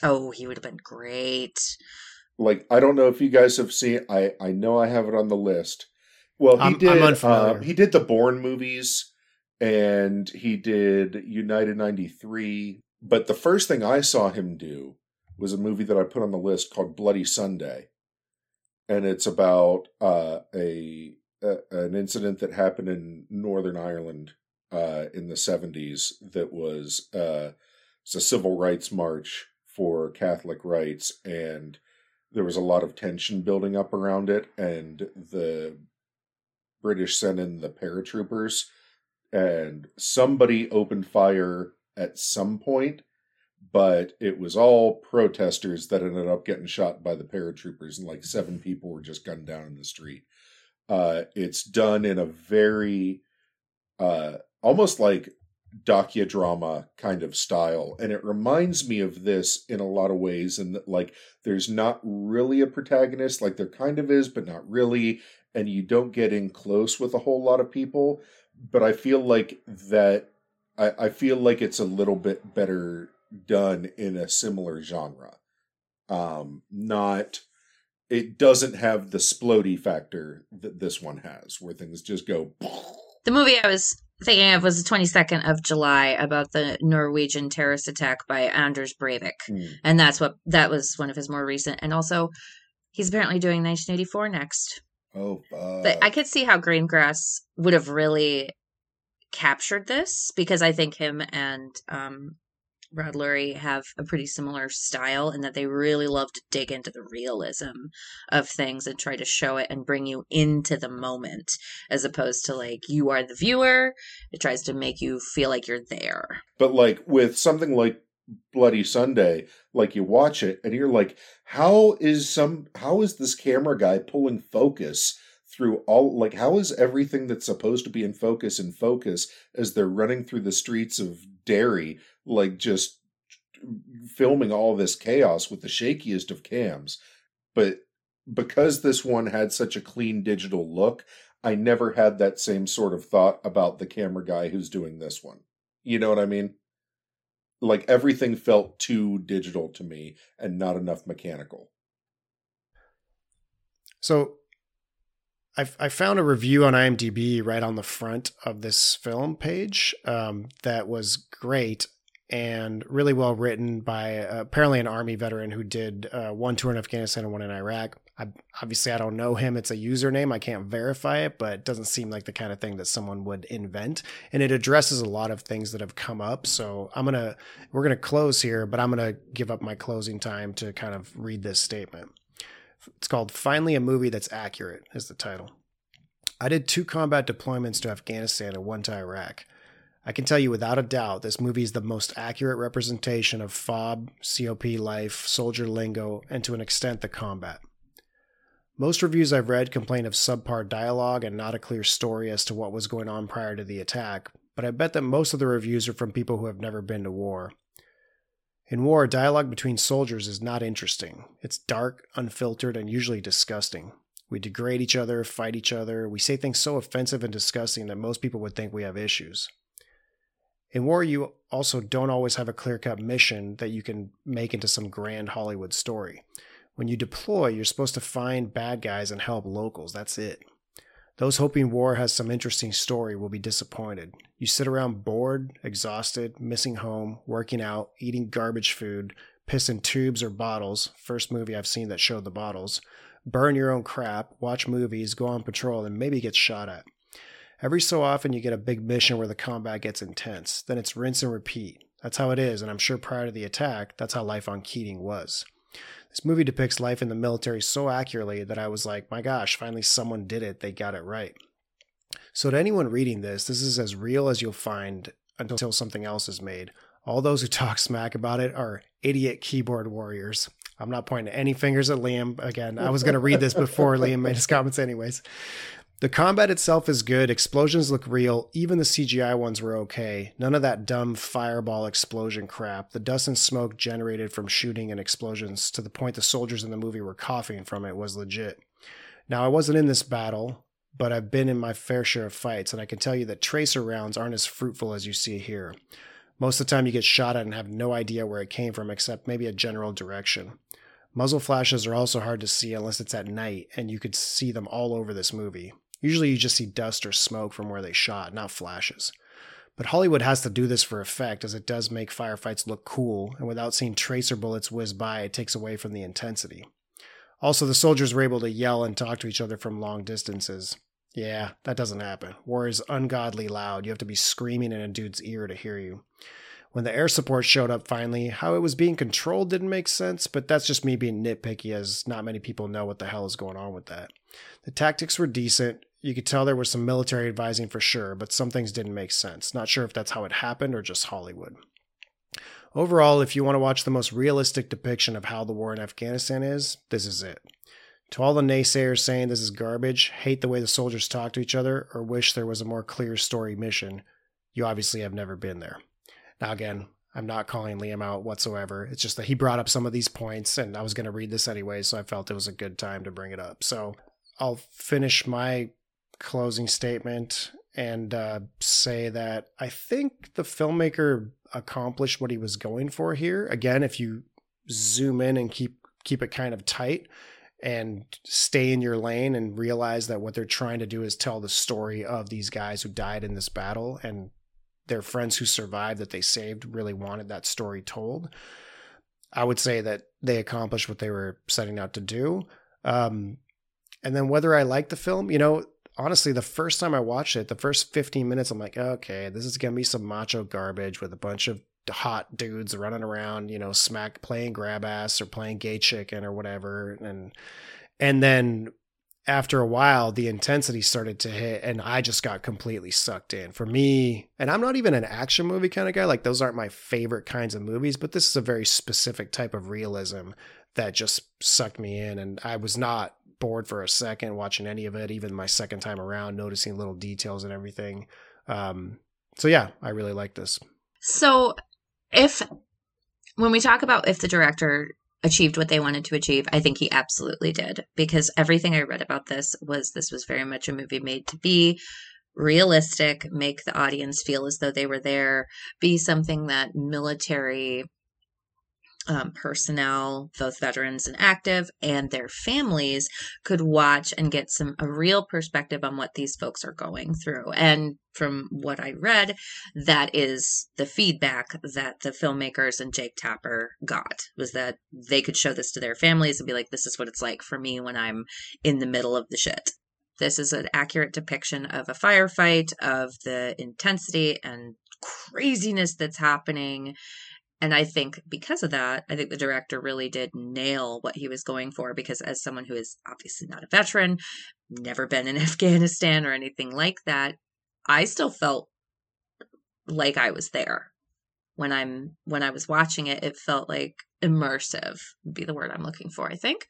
Oh, he would have been great. Like I don't know if you guys have seen. I I know I have it on the list. Well, he I'm- did. I'm uh, he did the Bourne movies, and he did United '93. But the first thing I saw him do was a movie that I put on the list called Bloody Sunday, and it's about uh, a, a an incident that happened in Northern Ireland uh, in the '70s that was uh, it's a civil rights march for Catholic rights, and there was a lot of tension building up around it, and the British sent in the paratroopers, and somebody opened fire at some point, but it was all protesters that ended up getting shot by the paratroopers, and like seven people were just gunned down in the street. Uh, it's done in a very, uh, almost like docudrama kind of style, and it reminds me of this in a lot of ways. And like, there's not really a protagonist, like there kind of is, but not really, and you don't get in close with a whole lot of people. But I feel like that. I, I feel like it's a little bit better done in a similar genre. Um, not it doesn't have the splody factor that this one has, where things just go. The movie I was thinking of was the 22nd of July about the Norwegian terrorist attack by Anders Breivik. Hmm. And that's what that was one of his more recent. And also, he's apparently doing 1984 next. Oh, fuck. But I could see how Greengrass would have really captured this because I think him and um, Rod Lurie have a pretty similar style in that they really love to dig into the realism of things and try to show it and bring you into the moment as opposed to like you are the viewer. It tries to make you feel like you're there. But like with something like Bloody Sunday, like you watch it and you're like, how is some how is this camera guy pulling focus through all like how is everything that's supposed to be in focus in focus as they're running through the streets of Derry, like just filming all this chaos with the shakiest of cams. But because this one had such a clean digital look, I never had that same sort of thought about the camera guy who's doing this one. You know what I mean? Like everything felt too digital to me and not enough mechanical. So I, found a review on IMDb right on the front of this film page um, that was great and really well written by uh, apparently an army veteran who did uh, one tour in Afghanistan and one in Iraq. I, obviously, I don't know him. It's a username. I can't verify it, but it doesn't seem like the kind of thing that someone would invent. And it addresses a lot of things that have come up. So I'm gonna we're gonna close here, but I'm gonna give up my closing time to kind of read this statement. It's called Finally a Movie That's Accurate, is the title. I did two combat deployments to Afghanistan and one to Iraq. I can tell you without a doubt this movie is the most accurate representation of FOB, COP life, soldier lingo, and to an extent the combat. Most reviews I've read complain of subpar dialogue and not a clear story as to what was going on prior to the attack, but I bet that most of the reviews are from people who have never been to war. In war, dialogue between soldiers is not interesting. It's dark, unfiltered, and usually disgusting. We degrade each other, fight each other, we say things so offensive and disgusting that most people would think we have issues. In war, you also don't always have a clear cut mission that you can make into some grand Hollywood story. When you deploy, you're supposed to find bad guys and help locals. That's it. Those hoping war has some interesting story will be disappointed. You sit around bored, exhausted, missing home, working out, eating garbage food, piss in tubes or bottles. First movie I've seen that showed the bottles. Burn your own crap, watch movies, go on patrol, and maybe get shot at. Every so often, you get a big mission where the combat gets intense. Then it's rinse and repeat. That's how it is, and I'm sure prior to the attack, that's how life on Keating was. This movie depicts life in the military so accurately that I was like, my gosh, finally someone did it. They got it right. So, to anyone reading this, this is as real as you'll find until something else is made. All those who talk smack about it are idiot keyboard warriors. I'm not pointing any fingers at Liam. Again, I was going to read this before Liam made his comments, anyways. The combat itself is good. Explosions look real. Even the CGI ones were okay. None of that dumb fireball explosion crap. The dust and smoke generated from shooting and explosions to the point the soldiers in the movie were coughing from it was legit. Now, I wasn't in this battle, but I've been in my fair share of fights, and I can tell you that tracer rounds aren't as fruitful as you see here. Most of the time, you get shot at and have no idea where it came from except maybe a general direction. Muzzle flashes are also hard to see unless it's at night, and you could see them all over this movie. Usually you just see dust or smoke from where they shot, not flashes. But Hollywood has to do this for effect, as it does make firefights look cool, and without seeing tracer bullets whiz by, it takes away from the intensity. Also, the soldiers were able to yell and talk to each other from long distances. Yeah, that doesn't happen. War is ungodly loud. You have to be screaming in a dude's ear to hear you. When the air support showed up finally, how it was being controlled didn't make sense, but that's just me being nitpicky, as not many people know what the hell is going on with that. The tactics were decent. You could tell there was some military advising for sure, but some things didn't make sense. Not sure if that's how it happened or just Hollywood. Overall, if you want to watch the most realistic depiction of how the war in Afghanistan is, this is it. To all the naysayers saying this is garbage, hate the way the soldiers talk to each other, or wish there was a more clear story mission, you obviously have never been there. Now, again, I'm not calling Liam out whatsoever. It's just that he brought up some of these points, and I was going to read this anyway, so I felt it was a good time to bring it up. So I'll finish my closing statement and uh, say that I think the filmmaker accomplished what he was going for here. Again, if you zoom in and keep keep it kind of tight and stay in your lane and realize that what they're trying to do is tell the story of these guys who died in this battle and their friends who survived that they saved really wanted that story told. I would say that they accomplished what they were setting out to do. Um, and then whether I like the film, you know, honestly, the first time I watched it, the first 15 minutes, I'm like, okay, this is going to be some macho garbage with a bunch of hot dudes running around, you know, smack playing grab ass or playing gay chicken or whatever. And, and then after a while, the intensity started to hit and I just got completely sucked in. For me, and I'm not even an action movie kind of guy, like those aren't my favorite kinds of movies, but this is a very specific type of realism that just sucked me in. And I was not bored for a second watching any of it, even my second time around, noticing little details and everything. Um, so yeah, I really like this. So if when we talk about if the director achieved what they wanted to achieve, I think he absolutely did because everything I read about this was this was very much a movie made to be realistic, make the audience feel as though they were there, be something that military um, personnel, both veterans and active, and their families could watch and get some a real perspective on what these folks are going through. And from what I read, that is the feedback that the filmmakers and Jake Tapper got was that they could show this to their families and be like, "This is what it's like for me when I'm in the middle of the shit." This is an accurate depiction of a firefight, of the intensity and craziness that's happening and I think because of that, I think the director really did nail what he was going for. Because as someone who is obviously not a veteran, never been in Afghanistan or anything like that, I still felt like I was there when I'm when I was watching it. It felt like immersive would be the word I'm looking for, I think.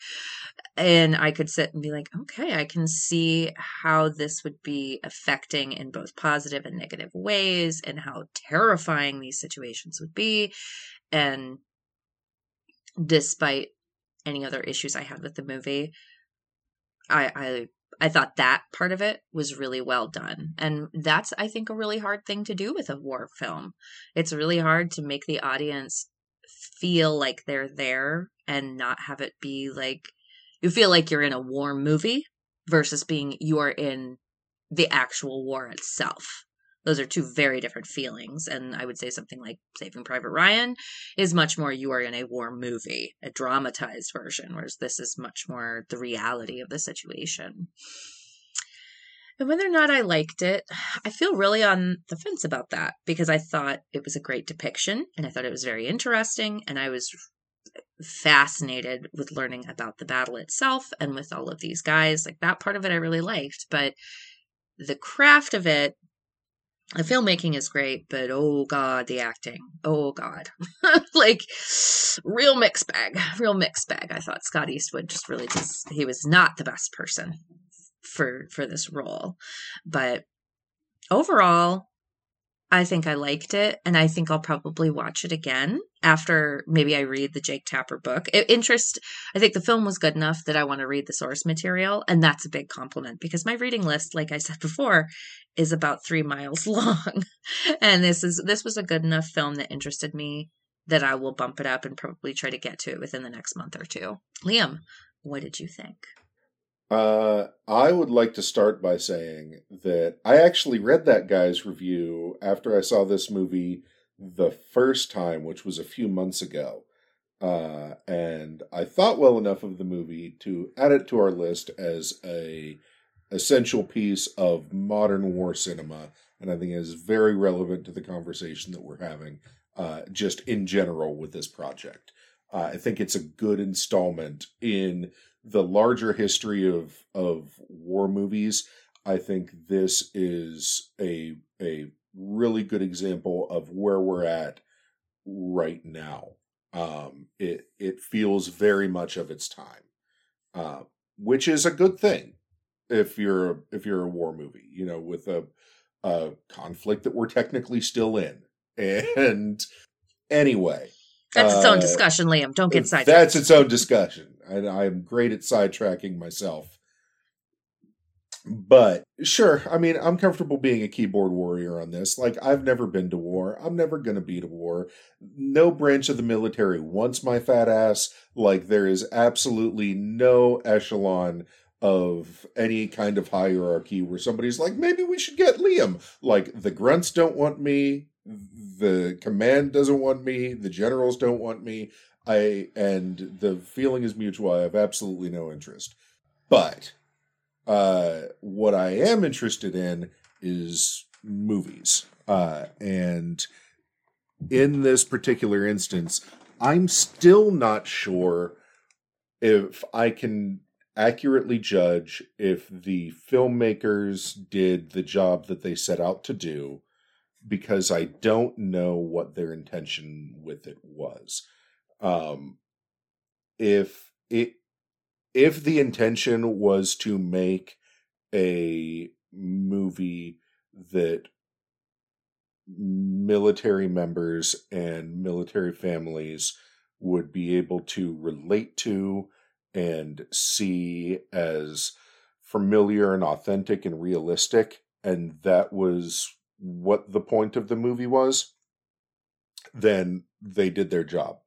And I could sit and be like, okay, I can see how this would be affecting in both positive and negative ways and how terrifying these situations would be. And despite any other issues I had with the movie, I, I I thought that part of it was really well done. And that's, I think, a really hard thing to do with a war film. It's really hard to make the audience feel like they're there and not have it be like you feel like you're in a war movie versus being you're in the actual war itself. Those are two very different feelings. And I would say something like Saving Private Ryan is much more you are in a war movie, a dramatized version, whereas this is much more the reality of the situation. And whether or not I liked it, I feel really on the fence about that because I thought it was a great depiction and I thought it was very interesting and I was fascinated with learning about the battle itself and with all of these guys. Like that part of it I really liked, but the craft of it the filmmaking is great, but oh god, the acting. Oh god. like real mixed bag. Real mixed bag. I thought Scott Eastwood just really just he was not the best person for for this role. But overall, I think I liked it, and I think I'll probably watch it again after maybe I read the Jake Tapper book. It, interest, I think the film was good enough that I want to read the source material, and that's a big compliment because my reading list, like I said before, is about three miles long, and this is this was a good enough film that interested me that I will bump it up and probably try to get to it within the next month or two. Liam, what did you think? Uh, I would like to start by saying that I actually read that guy's review after I saw this movie the first time, which was a few months ago. Uh, and I thought well enough of the movie to add it to our list as a essential piece of modern war cinema, and I think it is very relevant to the conversation that we're having, uh, just in general with this project. Uh, I think it's a good installment in the larger history of of war movies, I think this is a a really good example of where we're at right now. Um, it it feels very much of its time, uh, which is a good thing if you're if you're a war movie, you know, with a a conflict that we're technically still in. And anyway, that's its own uh, discussion, Liam. Don't get sidetracked. That's its own discussion. I, I'm great at sidetracking myself. But sure, I mean, I'm comfortable being a keyboard warrior on this. Like, I've never been to war. I'm never going to be to war. No branch of the military wants my fat ass. Like, there is absolutely no echelon of any kind of hierarchy where somebody's like, maybe we should get Liam. Like, the grunts don't want me. The command doesn't want me. The generals don't want me. I and the feeling is mutual. I have absolutely no interest. But uh, what I am interested in is movies. Uh, and in this particular instance, I'm still not sure if I can accurately judge if the filmmakers did the job that they set out to do because I don't know what their intention with it was um, if it if the intention was to make a movie that military members and military families would be able to relate to and see as familiar and authentic and realistic and that was what the point of the movie was then they did their job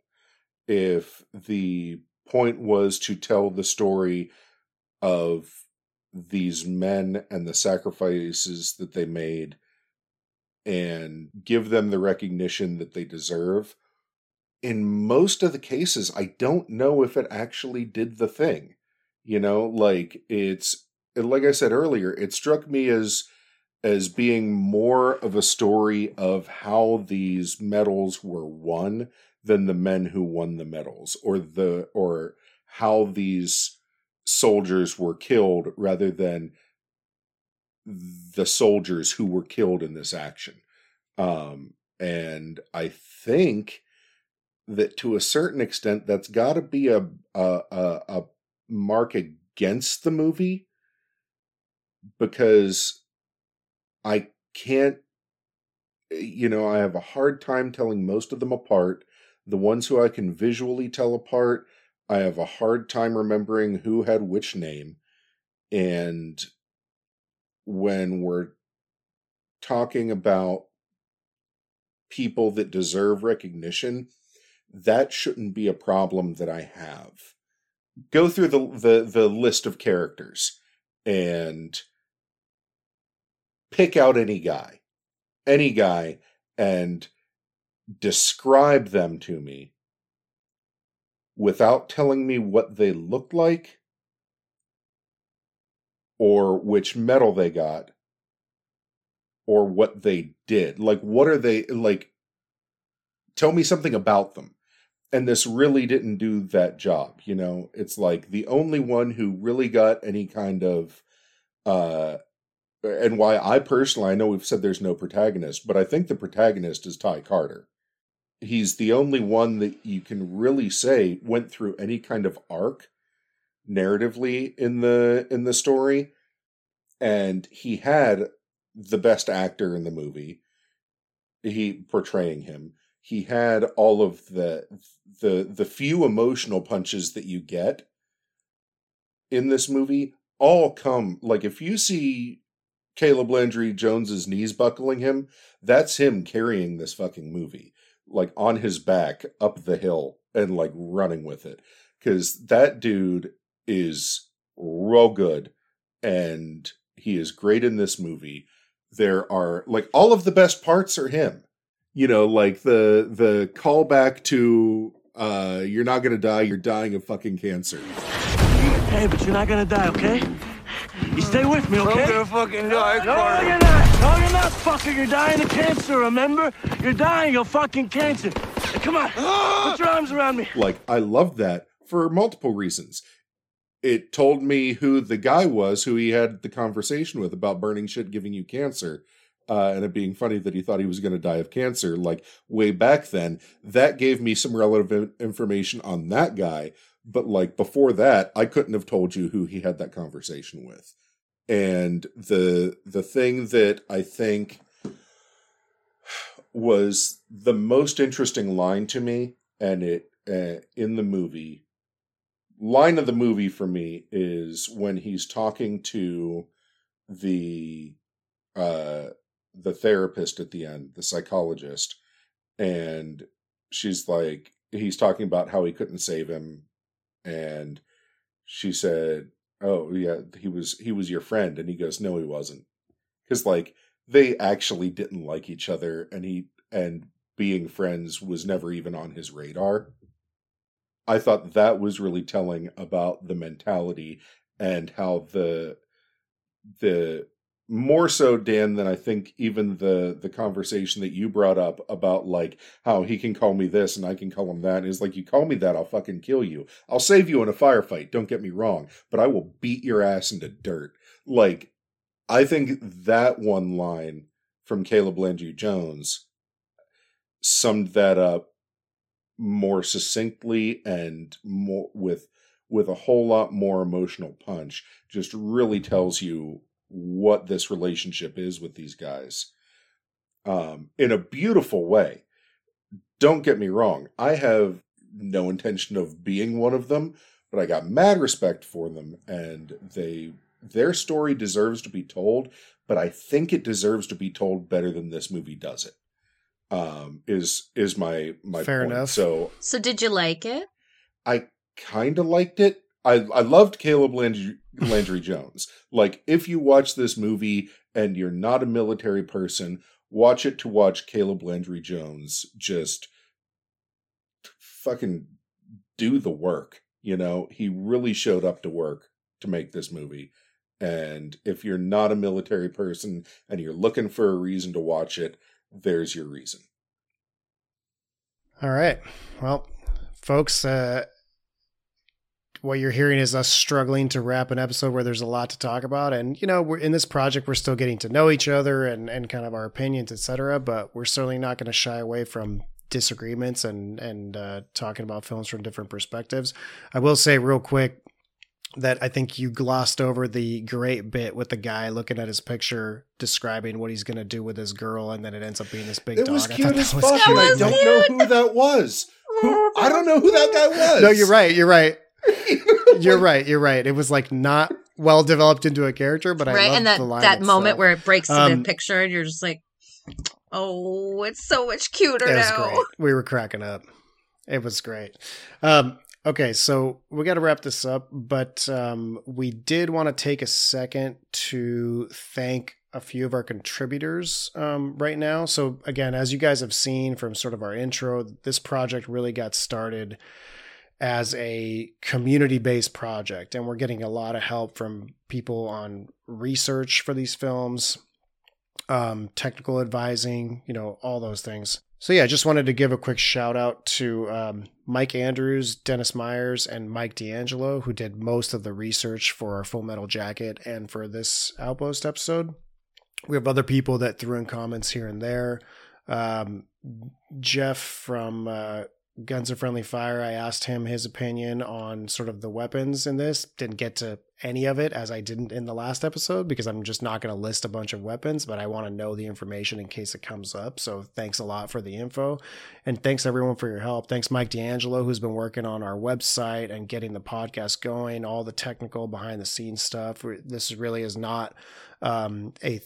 if the point was to tell the story of these men and the sacrifices that they made and give them the recognition that they deserve. In most of the cases, I don't know if it actually did the thing. You know, like it's like I said earlier, it struck me as as being more of a story of how these medals were won than the men who won the medals or the or how these soldiers were killed rather than the soldiers who were killed in this action. Um, and i think that to a certain extent that's got to be a, a a a mark against the movie because i can't you know i have a hard time telling most of them apart the ones who I can visually tell apart, I have a hard time remembering who had which name. And when we're talking about people that deserve recognition, that shouldn't be a problem that I have. Go through the the, the list of characters and pick out any guy, any guy, and describe them to me without telling me what they looked like or which medal they got or what they did. Like, what are they like? Tell me something about them. And this really didn't do that job. You know, it's like the only one who really got any kind of, uh, and why I personally, I know we've said there's no protagonist, but I think the protagonist is Ty Carter. He's the only one that you can really say went through any kind of arc narratively in the in the story. And he had the best actor in the movie he portraying him. He had all of the the the few emotional punches that you get in this movie all come like if you see Caleb Landry Jones's knees buckling him that's him carrying this fucking movie like on his back up the hill and like running with it cuz that dude is real good and he is great in this movie there are like all of the best parts are him you know like the the callback to uh you're not gonna die you're dying of fucking cancer Hey, but you're not gonna die, okay? You stay with me, okay? I'm gonna fucking die, No, Carter. you're not. No, you're not, fucker. You're dying of cancer, remember? You're dying of fucking cancer. Come on. Put your arms around me. like i loved that for multiple reasons it told me who the guy was who he had the conversation with about burning shit giving you cancer uh, and it being funny that he thought he was going to die of cancer like way back then that gave me some relevant information on that guy but like before that i couldn't have told you who he had that conversation with and the the thing that i think was the most interesting line to me and it uh, in the movie line of the movie for me is when he's talking to the uh the therapist at the end the psychologist and she's like he's talking about how he couldn't save him and she said oh yeah he was he was your friend. And he goes no he wasn't. Because like they actually didn't like each other and he and being friends was never even on his radar. I thought that was really telling about the mentality and how the the more so dan than i think even the the conversation that you brought up about like how he can call me this and i can call him that is like you call me that i'll fucking kill you. I'll save you in a firefight don't get me wrong but i will beat your ass into dirt. Like i think that one line from caleb landry jones summed that up more succinctly and more with with a whole lot more emotional punch just really tells you what this relationship is with these guys um in a beautiful way don't get me wrong i have no intention of being one of them but i got mad respect for them and they their story deserves to be told but i think it deserves to be told better than this movie does it um is is my my Fair point. enough. so So did you like it? I kind of liked it. I I loved Caleb Landry, Landry Jones. Like if you watch this movie and you're not a military person, watch it to watch Caleb Landry Jones just fucking do the work. You know, he really showed up to work to make this movie. And if you're not a military person and you're looking for a reason to watch it, there's your reason. All right. Well, folks, uh, what you're hearing is us struggling to wrap an episode where there's a lot to talk about. And, you know, we're in this project, we're still getting to know each other and, and kind of our opinions, etc. But we're certainly not going to shy away from disagreements and, and uh, talking about films from different perspectives. I will say real quick that I think you glossed over the great bit with the guy looking at his picture describing what he's going to do with his girl. And then it ends up being this big It dog. was I cute thought as that fuck. was and cute. I don't know who that was. Who, I don't know who that guy was. No, you're right. You're right. You're right. You're right. It was like not well developed into a character, but I right, love and that that moment where it breaks Um, the picture, and you're just like, oh, it's so much cuter now. great. We were cracking up. It was great. Um, okay, so we got to wrap this up, but um, we did want to take a second to thank a few of our contributors um, right now. So, again, as you guys have seen from sort of our intro, this project really got started as a community based project, and we're getting a lot of help from people on research for these films, um, technical advising, you know, all those things. So yeah, I just wanted to give a quick shout out to um, Mike Andrews, Dennis Myers, and Mike D'Angelo, who did most of the research for our Full Metal Jacket and for this Outpost episode. We have other people that threw in comments here and there. Um, Jeff from uh, Guns of Friendly Fire, I asked him his opinion on sort of the weapons in this. Didn't get to any of it as I didn't in the last episode because I'm just not going to list a bunch of weapons, but I want to know the information in case it comes up. So thanks a lot for the info. And thanks everyone for your help. Thanks Mike D'Angelo, who's been working on our website and getting the podcast going, all the technical behind the scenes stuff. This really is not um, a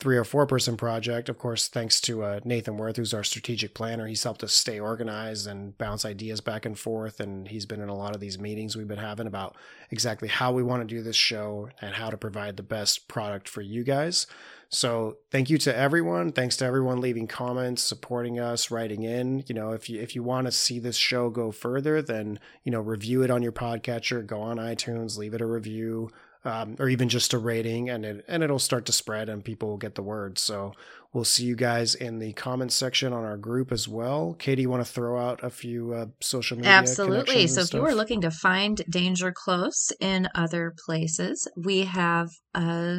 three or four person project. Of course, thanks to uh, Nathan Worth, who's our strategic planner. He's helped us stay organized and bounce ideas back and forth. And he's been in a lot of these meetings we've been having about exactly how we want to do this show and how to provide the best product for you guys. So thank you to everyone. Thanks to everyone leaving comments, supporting us, writing in. You know, if you if you want to see this show go further, then you know review it on your podcatcher. Go on iTunes, leave it a review um, or even just a rating, and it and it'll start to spread, and people will get the word. So we'll see you guys in the comments section on our group as well. Katie, you want to throw out a few uh, social media? Absolutely. So if stuff? you are looking to find Danger Close in other places, we have uh,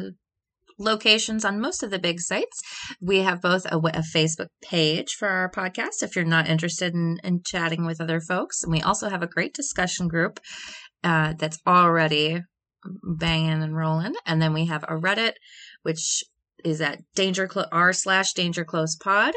locations on most of the big sites. We have both a, a, Facebook page for our podcast if you're not interested in, in chatting with other folks. And we also have a great discussion group uh, that's already banging and rolling. And then we have a Reddit, which is at danger clo- r slash danger close pod.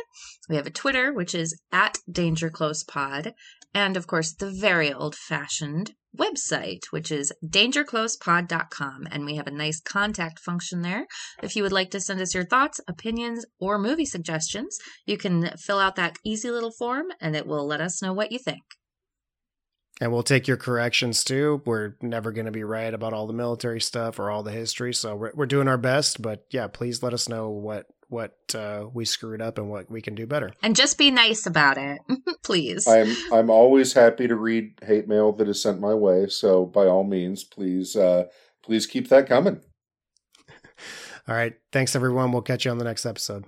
We have a Twitter, which is at danger close pod. And of course, the very old fashioned website, which is dangerclosepod.com. And we have a nice contact function there. If you would like to send us your thoughts, opinions, or movie suggestions, you can fill out that easy little form and it will let us know what you think. And we'll take your corrections too. We're never going to be right about all the military stuff or all the history, so we're we're doing our best. But yeah, please let us know what what uh, we screwed up and what we can do better. And just be nice about it, please. I'm I'm always happy to read hate mail that is sent my way. So by all means, please uh, please keep that coming. all right, thanks everyone. We'll catch you on the next episode.